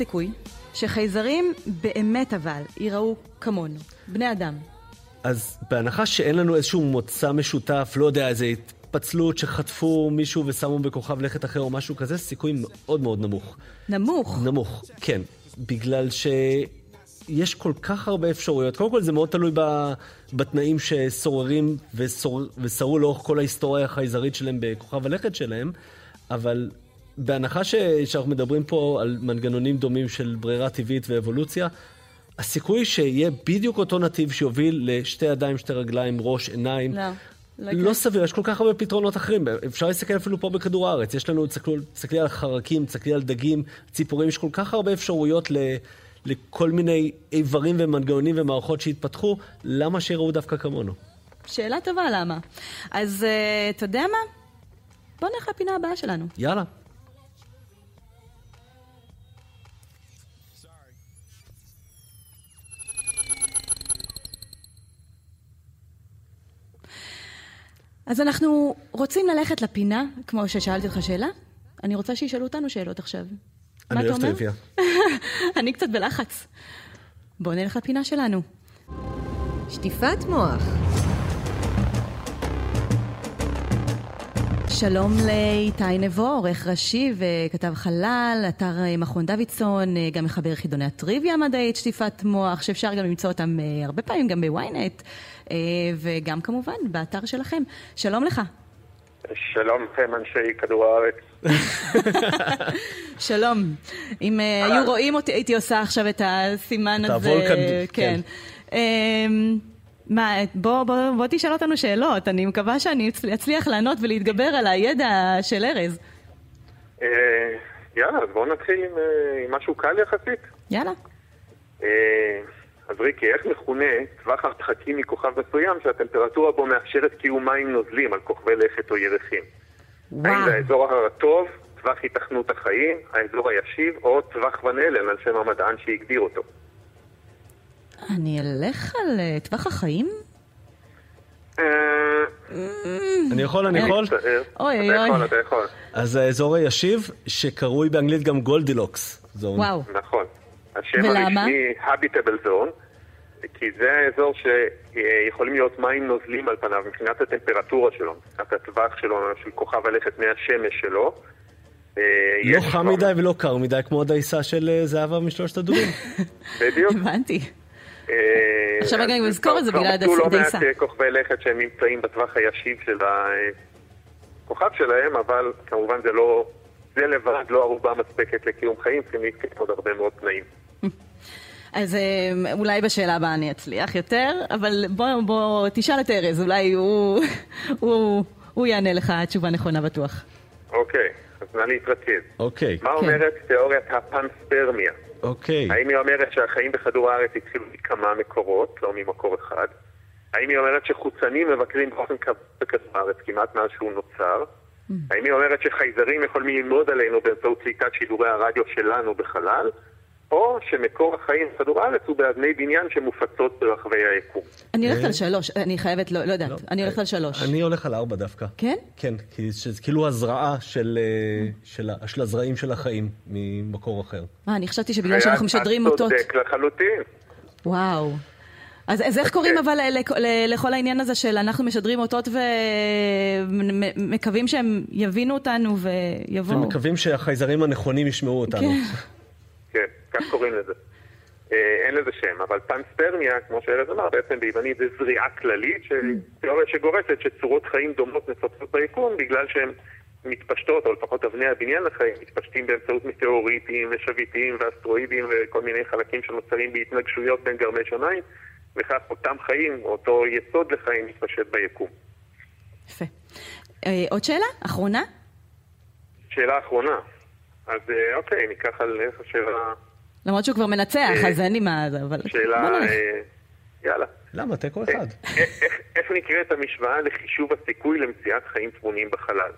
מה הסיכוי שחייזרים באמת אבל ייראו כמונו, בני אדם? אז בהנחה שאין לנו איזשהו מוצא משותף, לא יודע, איזה התפצלות שחטפו מישהו ושמו בכוכב לכת אחר או משהו כזה, סיכוי מאוד מאוד נמוך. נמוך? נמוך, כן. בגלל ש... יש כל כך הרבה אפשרויות. קודם כל זה מאוד תלוי ב, בתנאים ששוררים ושור, ושרו לאורך כל ההיסטוריה החייזרית שלהם בכוכב הלכת שלהם, אבל בהנחה ש, שאנחנו מדברים פה על מנגנונים דומים של ברירה טבעית ואבולוציה, הסיכוי שיהיה בדיוק אותו נתיב שיוביל לשתי ידיים, שתי רגליים, ראש, עיניים, לא. לא לא. סביר, יש כל כך הרבה פתרונות אחרים. אפשר להסתכל אפילו פה בכדור הארץ. יש לנו, תסתכלי על חרקים, תסתכלי על דגים, ציפורים, יש כל כך הרבה אפשרויות ל, לכל מיני איברים ומנגנונים ומערכות שהתפתחו, למה שיראו דווקא כמונו? שאלה טובה למה. אז אה, אתה יודע מה? בוא נלך לפינה הבאה שלנו. יאללה. אז אנחנו רוצים ללכת לפינה, כמו ששאלתי אותך שאלה. אני רוצה שישאלו אותנו שאלות עכשיו. מה אני אוהב אומר? טריוויה. [LAUGHS] אני קצת בלחץ. בואו נלך לפינה שלנו. שטיפת מוח. שלום לאיתי נבו, עורך ראשי וכתב חלל, אתר אה, מכון דוידסון, אה, גם מחבר חידוני הטריוויה המדעית, שטיפת מוח, שאפשר גם למצוא אותם אה, הרבה פעמים גם בוויינט, וגם כמובן באתר שלכם. שלום לך. שלום לכם אנשי כדור הארץ. [LAUGHS] שלום. אם אה, היו רואים אותי, הייתי עושה עכשיו את הסימן את הזה. הוולקן, כן. אמ, מה, בוא, בוא, בוא תשאל אותנו שאלות, אני מקווה שאני אצל- אצליח לענות ולהתגבר על הידע של ארז. אה, יאללה, אז בואו נתחיל עם, אה, עם משהו קל יחסית. יאללה. אה, אז ריקי, איך מכונה טווח הרחקים מכוכב מסוים שהטמפרטורה בו מאפשרת קיום מים נוזלים על כוכבי לכת או ירחים? האם זה האזור הרטוב, טווח היתכנות החיים, האזור הישיב, או טווח ון אלן על שם המדען שהגדיר אותו? אני אלך על אה, טווח החיים? אה, אני יכול, אני יכול? אוי, אתה אוי. יכול, אתה יכול. אז האזור הישיב, שקרוי באנגלית גם Goldilocks. וואו. נכון. השם ולמה? הרשמי habitable zone, כי זה האזור שיכולים להיות מים נוזלים על פניו מבחינת הטמפרטורה שלו, מבחינת הטווח שלו, של כוכב הלכת מהשמש שלו. אה, לא חם לו- מדי ולא קר מדי, כמו הדייסה של אה, זהבה משלושת הדובים. [LAUGHS] בדיוק. הבנתי. אה, עכשיו רגע, אני אז אזכור את זה כבר בגלל לא הדייסה. מעט אה, כוכבי לכת שהם נמצאים בטווח הישיב של הכוכב שלהם, אבל כמובן זה לא... זה לבד לא ערובה מספקת לקיום חיים, צריכים להתקיים עוד הרבה מאוד תנאים. אז אה, אולי בשאלה הבאה אני אצליח יותר, אבל בוא, בוא תשאל את ארז, אולי הוא, [LAUGHS] הוא, הוא יענה לך תשובה נכונה בטוח. אוקיי, אז נא להתרכז. אוקיי, מה אומרת תיאוריית הפנספרמיה? אוקיי. האם היא אומרת שהחיים בכדור הארץ התחילו מכמה מקורות, לא ממקור אחד? האם היא אומרת שחוצנים מבקרים באופן קבוע בכדור הארץ כמעט מאז שהוא נוצר? האם היא אומרת שחייזרים יכולים ללמוד עלינו באמצעות קליטת שידורי הרדיו שלנו בחלל? או שמקור החיים בכדור הארץ הוא באבני בניין שמופצות ברחבי היקום? אני הולכת? על שלוש, אני חייבת, לא, לא יודעת, אני הולכת על שלוש. אני הולך על ארבע דווקא. כן? כן, כי זה כאילו הזרעה של, אה, של, הזרעים של החיים ממקור אחר. אה, אני חשבתי שבגלל שאנחנו משדרים את אותות. צודק לחלוטין. וואו. אז, אז איך קוראים אבל ל- ל- לכל העניין הזה של אנחנו משדרים אותות ומקווים שהם יבינו אותנו ויבואו? ומקווים שהחייזרים הנכונים ישמעו אותנו. [LAUGHS] כך קוראים לזה. אה, אין לזה שם, אבל פנספרמיה, כמו שארז אמר, בעצם ביוונית זה זריעה כללית, שתיאוריה שגורסת שצורות חיים דומות נפוצות ביקום בגלל שהן מתפשטות, או לפחות אבני הבניין לחיים, מתפשטים באמצעות מטאוריטים ושביטים ואסטרואידים וכל מיני חלקים שנוצרים בהתנגשויות בין גרמי שמיים, וכך אותם חיים, או אותו יסוד לחיים, מתפשט ביקום. יפה. אה, עוד שאלה? אחרונה? שאלה אחרונה. אז אה, אוקיי, ניקח על איך השאלה... למרות שהוא כבר מנצח, אה, אז אין לי מה זה, אבל... שאלה... אה, יאללה. למה? תיקו אחד. איך- איך- נקראת המשוואה לחישוב הסיכוי למציאת חיים תבוניים בחלל?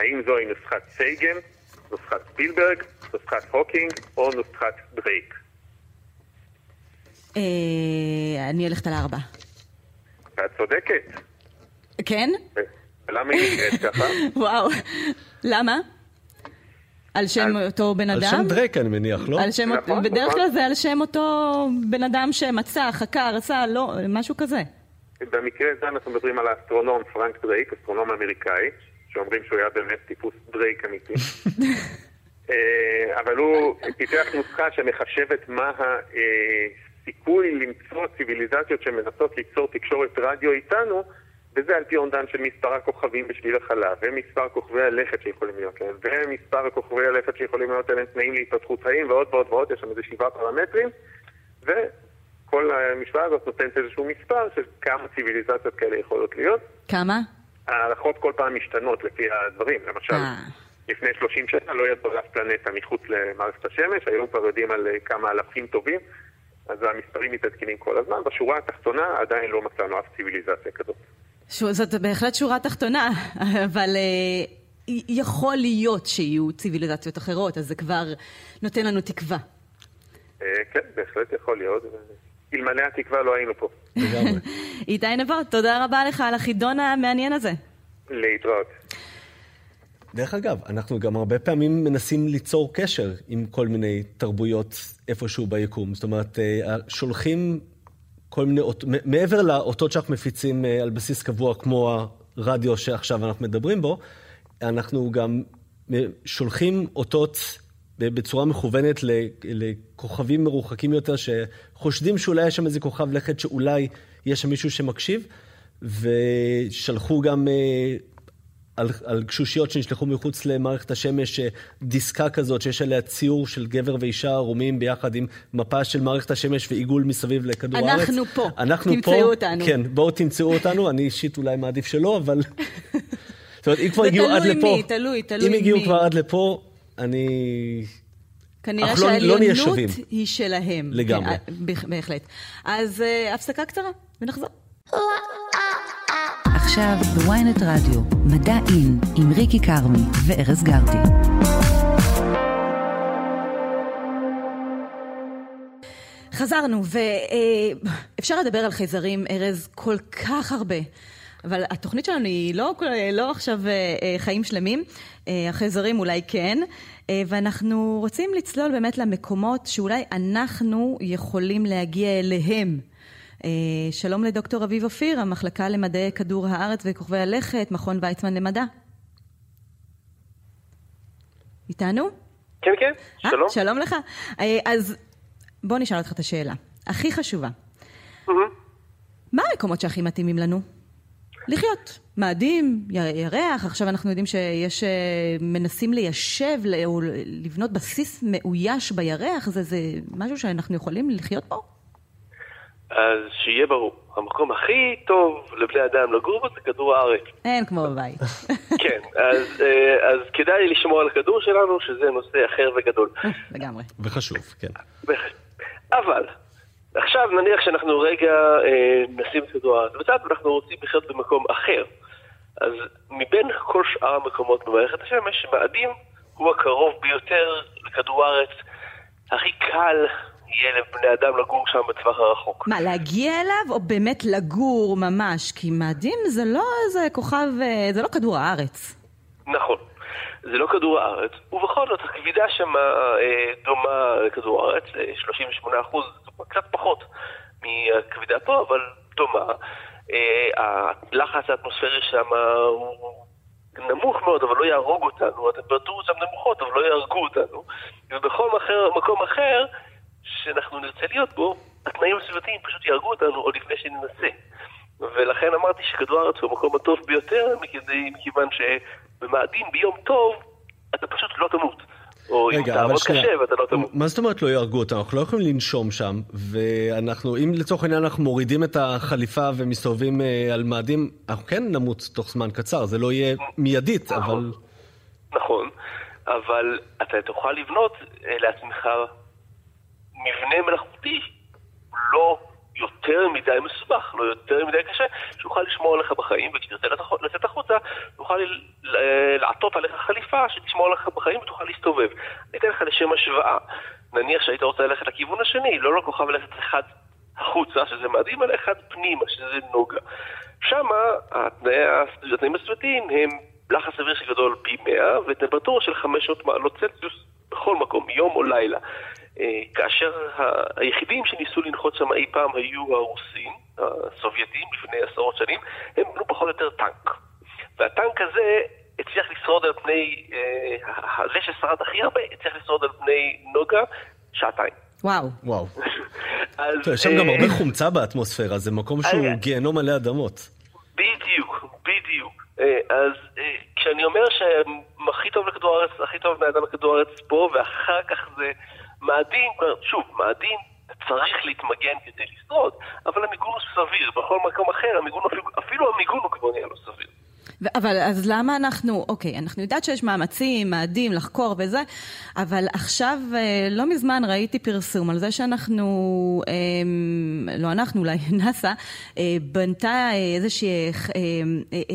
האם זוהי נוסחת סייגן, נוסחת ספילברג, נוסחת הוקינג או נוסחת דרייק? אה, אני הולכת על ארבע. ואת צודקת. כן? ולמה היא נקראת ככה? [LAUGHS] וואו. למה? על שם אותו בן על אדם? שם דרייק אני מניח, לא? על שם, נכון, בדרך נכון. כלל זה על שם אותו בן אדם שמצא, חקר, עשה, לא, משהו כזה. במקרה הזה אנחנו מדברים על האסטרונום פרנק דרייק, אסטרונום אמריקאי, שאומרים שהוא היה באמת טיפוס דרייק אמיתי. [LAUGHS] אה, אבל הוא פיתח נוסחה שמחשבת מה הסיכוי למצוא ציוויליזציות שמנסות ליצור תקשורת רדיו איתנו, וזה על פי אומדן של מספר הכוכבים בשביל החלב, ומספר כוכבי הלכת שיכולים להיות להם, ומספר כוכבי הלכת שיכולים להיות להם תנאים להתפתחות חיים, ועוד ועוד ועוד, יש שם איזה שבעה פרמטרים, וכל המשוואה הזאת נותנת איזשהו מספר של כמה ציוויליזציות כאלה יכולות להיות. כמה? ההערכות כל פעם משתנות לפי הדברים, למשל, אה. לפני 30 שנה לא ידעו על אף פלנטה מחוץ למערכת השמש, היום כבר יודעים על אה, כמה אלפים טובים, אז המספרים מתעדכנים כל הזמן. בשורה התחתונה עדיין לא מצאנו אף ציוויליזציה כזאת. ש- זאת בהחלט שורה תחתונה, [LAUGHS] אבל י- יכול להיות שיהיו ציוויליזציות אחרות, אז זה כבר נותן לנו תקווה. אה, כן, בהחלט יכול להיות. אלמלא התקווה לא היינו פה. [LAUGHS] איתי נבות, תודה רבה לך על החידון המעניין הזה. להתראות. דרך אגב, אנחנו גם הרבה פעמים מנסים ליצור קשר עם כל מיני תרבויות איפשהו ביקום. זאת אומרת, אה, שולחים כל מיני, מעבר לאותות שאנחנו מפיצים אה, על בסיס קבוע, כמו הרדיו שעכשיו אנחנו מדברים בו, אנחנו גם אה, שולחים אותות ב- בצורה מכוונת לכוכבים מרוחקים יותר, שחושדים שאולי יש שם איזה כוכב לכת, שאולי יש שם מישהו שמקשיב, ושלחו גם... על, על גשושיות שנשלחו מחוץ למערכת השמש, אה, דיסקה כזאת שיש עליה ציור של גבר ואישה ערומים ביחד עם מפה של מערכת השמש ועיגול מסביב לכדור הארץ. אנחנו פה. אנחנו תמצאו פה. אותנו. כן, בואו תמצאו אותנו, אני אישית אולי מעדיף שלא, אבל... [LAUGHS] זאת אומרת, אם כבר זה הגיעו עד תלוי לפה... מי, תלוי, תלוי אם הגיעו מי. כבר עד לפה, אני... כנראה אנחנו לא- לא שהעליונות שווים. היא שלהם. לגמרי. כן, אה, בהח- בהחלט. אז אה, הפסקה קצרה, ונחזור. [LAUGHS] עכשיו בוויינט רדיו, מדע אין, עם ריקי כרמי וארז גרטי. חזרנו, ואפשר לדבר על חייזרים, ארז, כל כך הרבה. אבל התוכנית שלנו היא לא, לא עכשיו אה, אה, חיים שלמים, אה, החייזרים אולי כן, אה, ואנחנו רוצים לצלול באמת למקומות שאולי אנחנו יכולים להגיע אליהם. אה, שלום לדוקטור אביב אופיר, המחלקה למדעי כדור הארץ וכוכבי הלכת, מכון ויצמן למדע. איתנו? כן, כן, אה, שלום. שלום לך. אה, אז בוא נשאל אותך את השאלה, הכי חשובה. מה המקומות שהכי מתאימים לנו? לחיות. מאדים, ירח, עכשיו אנחנו יודעים שיש, מנסים ליישב, או לבנות בסיס מאויש בירח, זה, זה משהו שאנחנו יכולים לחיות בו? אז שיהיה ברור, המקום הכי טוב לבני אדם לגור בו זה כדור הארץ. אין כמו בבית. [LAUGHS] כן, אז, אה, אז כדאי לשמור על הכדור שלנו, שזה נושא אחר וגדול. [LAUGHS] לגמרי. וחשוב, כן. אבל, עכשיו נניח שאנחנו רגע אה, נשים את כדור הארץ בצד ואנחנו רוצים לחיות במקום אחר. אז מבין כל שאר המקומות במערכת השמש, מאדים הוא הקרוב ביותר לכדור הארץ. הכי קל יהיה לבני אדם לגור שם בטווח הרחוק. מה, להגיע אליו, או באמת לגור ממש? כי מאדים זה לא איזה כוכב, אה, זה לא כדור הארץ. נכון. זה לא כדור הארץ, ובכל זאת הכבידה שם אה, דומה לכדור הארץ, אה, 38 אחוז, קצת פחות מהכבידה פה, אבל דומה. אה, הלחץ האטמוספרי שם הוא נמוך מאוד, אבל לא יהרוג אותנו, הטמפרטורות שם נמוכות, אבל לא יהרגו אותנו. ובכל אחר, מקום אחר שאנחנו נרצה להיות בו, התנאים הסביבתיים פשוט יהרגו אותנו עוד לפני שננסה. ולכן אמרתי שכדור הארץ הוא המקום הטוב ביותר, מכדי- מכיוון שבמאדים ביום טוב אתה פשוט לא תמות. או אם תעבוד קשה ואתה לא תמות. מה זאת אומרת לא יהרגו אותנו? אנחנו לא יכולים לנשום שם, ואנחנו, אם לצורך העניין אנחנו מורידים את החליפה ומסתובבים אה, על מאדים, אנחנו כן נמות תוך זמן קצר, זה לא יהיה מיידית, אבל... נכון, אבל אתה תוכל לבנות אה, לעצמך מבנה מלאכותי לא יותר מדי מסובך, לא יותר מדי קשה, שיוכל לשמור עליך בחיים, וכשתרצה לצאת- החוצה, תוכל ל- ל- לעטות עליך חליפה שתשמור עליך בחיים ותוכל להסתובב. אני אתן לך לשם השוואה. נניח שהיית רוצה ללכת לכיוון השני, לא לכוכב ללכת אחד החוצה, שזה מדהים, אלא אחד פנימה, שזה נוגה. שמה התנאים הסביבתיים הם לחץ אוויר שגדול פי 100 וטמפרטורה של 500 מעלות צלסיוס בכל מקום, יום או לילה. אה, כאשר היחידים שניסו לנחות שם אי פעם היו הרוסים, הסובייטים, לפני עשרות שנים, הם בנו פחות או יותר טנק. והטנק הזה הצליח לשרוד על פני, אה, זה ששרד הכי הרבה, הצליח לשרוד על פני נוגה שעתיים. וואו. וואו. [LAUGHS] אז... טוב, יש שם גם אה, הרבה חומצה באטמוספירה, זה מקום שהוא גיהנום מלא אדמות. בדיוק, בדיוק. אז כשאני אומר שהכי טוב לכדור הארץ, הכי טוב לבני אדם לכדור הארץ פה, ואחר כך זה מאדים, שוב, מאדים צריך להתמגן כדי לשרוד, אבל המיגון הוא סביר. בכל מקום אחר, המיגון אפילו, אפילו המיגון הוא כבר נהיה לא סביר. אבל אז למה אנחנו, אוקיי, אנחנו יודעת שיש מאמצים, מאדים, לחקור וזה, אבל עכשיו, אה, לא מזמן ראיתי פרסום על זה שאנחנו, אה, לא אנחנו, אולי [LAUGHS] נאס"א, אה, בנתה אה, איזושהי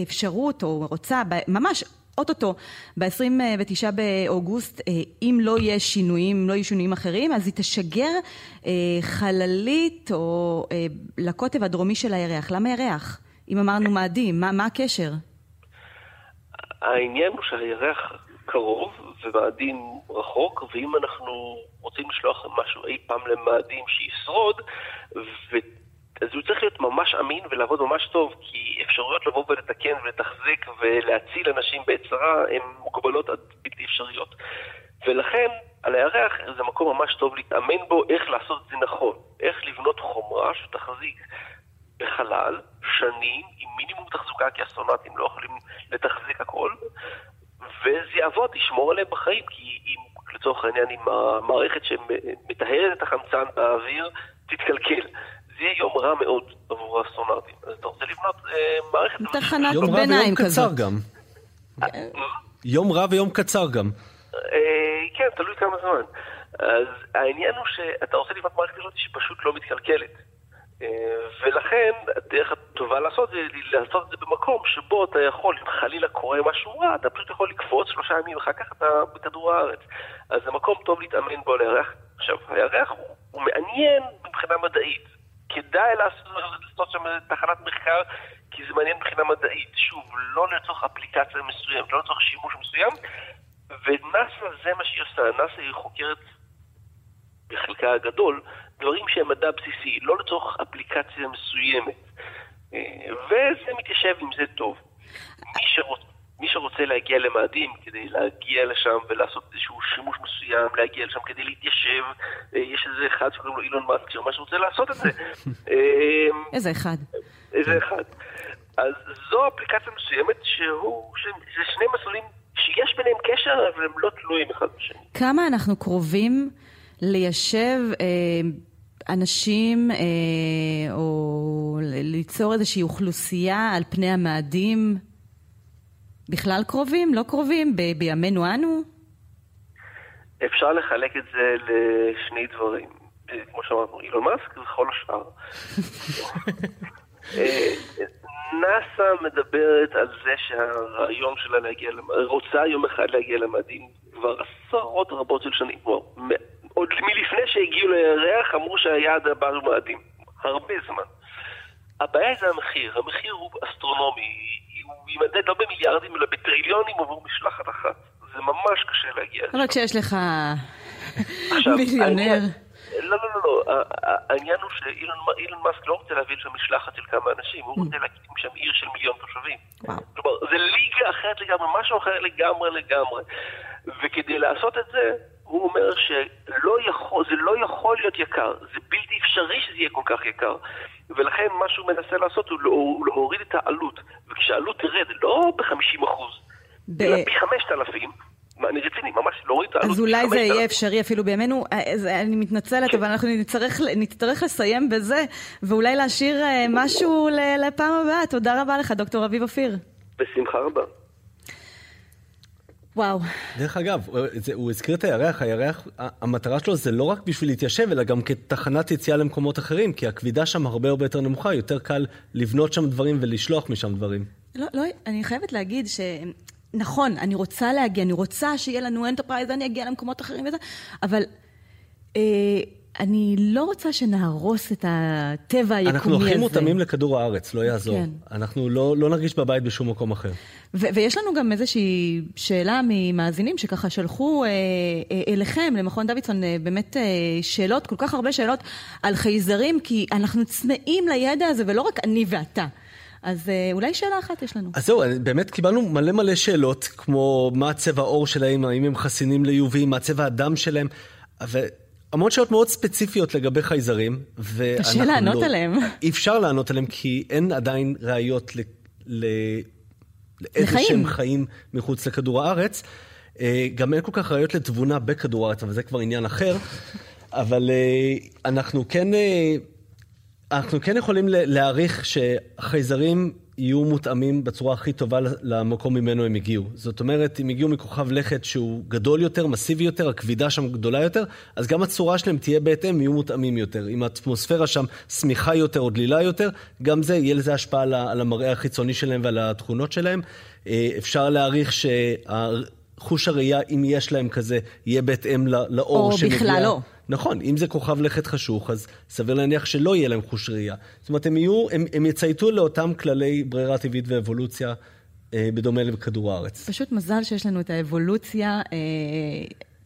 אפשרות, או רוצה, ממש אוטוטו, ב-29 באוגוסט, אה, אם לא יהיה שינויים, לא יהיו שינויים אחרים, אז היא תשגר אה, חללית או אה, לקוטב הדרומי של הירח. למה ירח? אם אמרנו מאדים, מה, מה הקשר? העניין הוא שהירח קרוב ומאדים רחוק, ואם אנחנו רוצים לשלוח משהו אי פעם למאדים שישרוד, ו... אז הוא צריך להיות ממש אמין ולעבוד ממש טוב, כי אפשרויות לבוא ולתחזק ולהציל אנשים בעת צרה הן מוגבלות עד בלתי אפשריות. ולכן, על הירח זה מקום ממש טוב להתאמן בו איך לעשות את זה נכון. איך לבנות חומרה שתחזיק בחלל שנים עם מינימום תחזוקה, כי אסטרונטים לא יכולים לתחזק הכל, וזה יעבוד, ישמור עליהם בחיים, כי אם לצורך העניין אם המערכת שמטהרת את החמצן באוויר תתקלקל, זה יהיה יום רע מאוד עבור האסטרונטים. רוצה לבנות אה, מערכת... תחנת יום רע ביניים ויום כזאת. קצר גם. יום רע ויום קצר גם. אה, כן, תלוי כמה זמן. אז העניין הוא שאתה רוצה לבנות מערכת כזאת שפשוט לא מתקלקלת. אה, ולכן הדרך הטובה לעשות זה לעשות את זה במקום שבו אתה יכול, אם חלילה קורה משהו רע, אתה פשוט יכול לקפוץ שלושה ימים, אחר כך אתה בכדור הארץ. אז זה מקום טוב להתאמן בו על הירח. עכשיו, הירח הוא, הוא מעניין מבחינה מדעית. כדאי לעשות, שם תחנת מחקר, כי זה מעניין מבחינה מדעית. שוב, לא לצורך אפליקציה מסוימת, לא לצורך שימוש מסוים, ונאס"א זה מה שהיא עושה. נאס"א היא חוקרת בחלקה הגדול דברים שהם מדע בסיסי, לא לצורך אפליקציה מסוימת. אה, וזה מתיישב עם זה טוב. מי, שרוצ... מי שרוצה להגיע למאדים כדי להגיע לשם ולעשות איזשהו שימוש מסוים, להגיע לשם כדי להתיישב, אה, יש איזה אחד שקוראים לו אילון מאסק שממש רוצה לעשות את זה. [LAUGHS] אה, איזה אחד. איזה אחד. אז זו אפליקציה מסוימת שהוא, שזה שני מסלולים שיש ביניהם קשר, אבל הם לא תלויים אחד בשני. כמה אנחנו קרובים ליישב אה, אנשים אה, או ליצור איזושהי אוכלוסייה על פני המאדים? בכלל קרובים? לא קרובים? ב- בימינו אנו? אפשר לחלק את זה לשני דברים. אה, כמו שאמרנו, אילון מאסק וכל השאר. [LAUGHS] אה, נאס"א מדברת על זה שהרעיון שלה להגיע, רוצה יום אחד להגיע למאדים כבר עשרות רבות של שנים. כלומר, עוד מלפני שהגיעו לירח אמרו שהיעד הבא הוא מאדים. הרבה זמן. הבעיה זה המחיר. המחיר הוא אסטרונומי. הוא יימדד לא במיליארדים אלא בטריליונים עבור משלחת אחת. זה ממש קשה להגיע אבל כשיש לך עכשיו, מיליונר. לא, לא, לא, לא. העניין הוא שאילון אילון מאסק לא רוצה להביא לשם משלחת של כמה אנשים, הוא רוצה להקים שם עיר של מיליון תושבים. כלומר, זה ליגה אחרת לגמרי, משהו אחר לגמרי לגמרי. וכדי לעשות את זה, הוא אומר שלא יכול, זה לא יכול להיות יקר, זה בלתי אפשרי שזה יהיה כל כך יקר. ולכן מה שהוא מנסה לעשות הוא לא- הוא להוריד את העלות. וכשהעלות תרד, לא ב-50 אחוז, ב- אלא פי 5,000, מה, אני רציני, ממש להוריד את העלות. אז אולי זה 5,000. יהיה אפשרי אפילו בימינו. אה, אז אני מתנצלת, אבל אנחנו נצטרך, נצטרך לסיים בזה, ואולי להשאיר אה, משהו לפעם הבאה. תודה רבה לך, דוקטור אביב אופיר. בשמחה רבה. וואו. דרך אגב, זה- הוא הזכיר את הירח, הירח, המטרה שלו זה לא רק בשביל להתיישב, אלא גם כתחנת יציאה למקומות אחרים, כי הכבידה שם הרבה הרבה יותר נמוכה, יותר קל לבנות שם דברים ולשלוח משם דברים. לא, לא, אני חייבת להגיד ש... נכון, אני רוצה להגיע, אני רוצה שיהיה לנו Enterprise, אני אגיע למקומות אחרים וזה, אבל אה, אני לא רוצה שנהרוס את הטבע היקומי הזה. אנחנו הכי מותאמים לכדור הארץ, לא יעזור. כן. אנחנו לא, לא נרגיש בבית בשום מקום אחר. ו- ויש לנו גם איזושהי שאלה ממאזינים שככה שלחו אה, אה, אליכם, למכון דוידסון, אה, באמת אה, שאלות, כל כך הרבה שאלות על חייזרים, כי אנחנו צמאים לידע הזה, ולא רק אני ואתה. אז אה, אולי שאלה אחת יש לנו. אז זהו, באמת קיבלנו מלא מלא שאלות, כמו מה צבע העור שלהם, האם הם חסינים ל-UV, מה צבע הדם שלהם, המון שאלות מאוד ספציפיות לגבי חייזרים. קשה לענות לא, עליהם. אי אפשר לענות עליהם כי אין עדיין ראיות ל, ל, לאיזה. שהם חיים מחוץ לכדור הארץ. אה, גם אין כל כך ראיות לתבונה בכדור הארץ, אבל זה כבר עניין אחר. אבל אה, אנחנו כן, אנחנו כן יכולים להעריך שהחייזרים יהיו מותאמים בצורה הכי טובה למקום ממנו הם הגיעו. זאת אומרת, אם הגיעו מכוכב לכת שהוא גדול יותר, מסיבי יותר, הכבידה שם גדולה יותר, אז גם הצורה שלהם תהיה בהתאם, יהיו מותאמים יותר. אם האטמוספירה שם שמיכה יותר או דלילה יותר, גם זה, יהיה לזה השפעה על המראה החיצוני שלהם ועל התכונות שלהם. אה, אפשר להעריך שחוש הראייה, אם יש להם כזה, יהיה בהתאם לאור או שמגיע. בכלל לא. נכון, אם זה כוכב לכת חשוך, אז סביר להניח שלא יהיה להם חוש ראייה. זאת אומרת, הם יהיו, הם, הם יצייתו לאותם כללי ברירה טבעית ואבולוציה, אה, בדומה לכדור הארץ. פשוט מזל שיש לנו את האבולוציה. אה,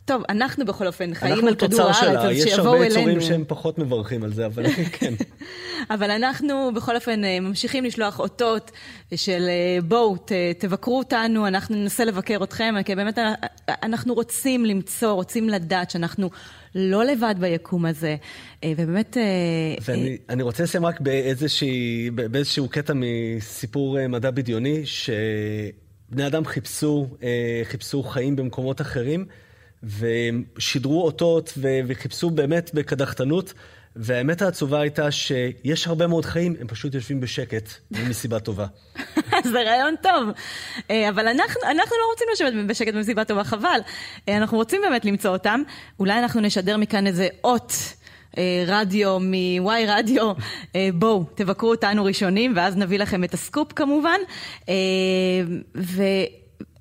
טוב, אנחנו בכל אופן חיים אנחנו על כדור תוצר הארץ, שלה, אז יש שיבואו הרבה יצורים אלינו. שהם פחות מברכים על זה, אבל [LAUGHS] כן. [LAUGHS] אבל אנחנו בכל אופן אה, ממשיכים לשלוח אותות של אה, בואו, ת, תבקרו אותנו, אנחנו ננסה לבקר אתכם, כי באמת אה, אנחנו רוצים למצוא, רוצים לדעת שאנחנו לא לבד ביקום הזה, אה, ובאמת... אה, ואני אני רוצה לסיים רק באיזשהו קטע מסיפור אה, מדע בדיוני, שבני אדם חיפשו, אה, חיפשו חיים במקומות אחרים, ושידרו אותות וחיפשו באמת בקדחתנות. והאמת העצובה הייתה שיש הרבה מאוד חיים, הם פשוט יושבים בשקט, מסיבה טובה. [LAUGHS] זה רעיון טוב. אה, אבל אנחנו, אנחנו לא רוצים לשבת בשקט במסיבה טובה, חבל. אה, אנחנו רוצים באמת למצוא אותם. אולי אנחנו נשדר מכאן איזה אות. אה, רדיו מוואי רדיו, בואו, תבקרו אותנו ראשונים, ואז נביא לכם את הסקופ כמובן. אה,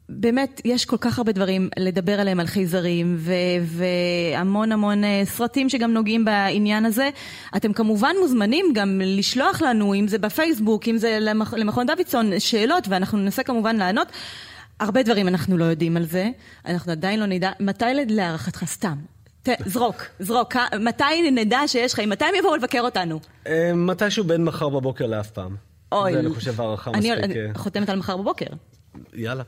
ובאמת, יש כל כך הרבה דברים לדבר עליהם, על חייזרים, ו- והמון המון אה, סרטים שגם נוגעים בעניין הזה. אתם כמובן מוזמנים גם לשלוח לנו, אם זה בפייסבוק, אם זה למכ- למכון דוידסון, שאלות, ואנחנו ננסה כמובן לענות. הרבה דברים אנחנו לא יודעים על זה, אנחנו עדיין לא נדע, מתי להערכתך סתם? ת, זרוק, זרוק, מתי נדע שיש חיים? מתי הם יבואו לבקר אותנו? אה, מתישהו בין מחר בבוקר לאף פעם. אוי. זה אני חושב הערכה מספיק. אני אה, חותמת על מחר בבוקר. יאללה.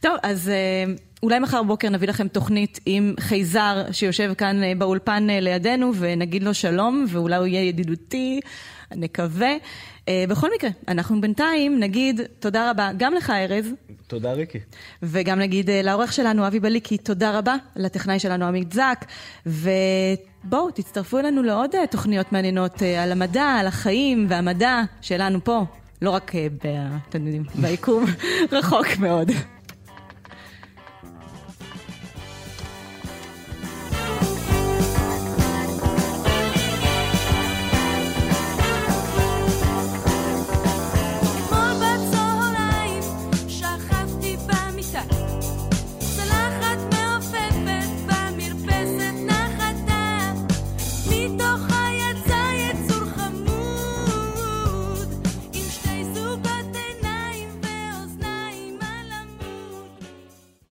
טוב, אז אה, אולי מחר בבוקר נביא לכם תוכנית עם חייזר שיושב כאן אה, באולפן אה, לידינו, ונגיד לו שלום, ואולי הוא יהיה ידידותי, נקווה. בכל מקרה, אנחנו בינתיים נגיד תודה רבה גם לך, ארז, תודה, ריקי. וגם נגיד לעורך שלנו, אבי בליקי, תודה רבה, לטכנאי שלנו, עמית זק, ובואו, תצטרפו אלינו לעוד תוכניות מעניינות על המדע, על החיים והמדע שלנו פה, לא רק, אה, ב- אתם יודעים, ביקום [LAUGHS] רחוק מאוד.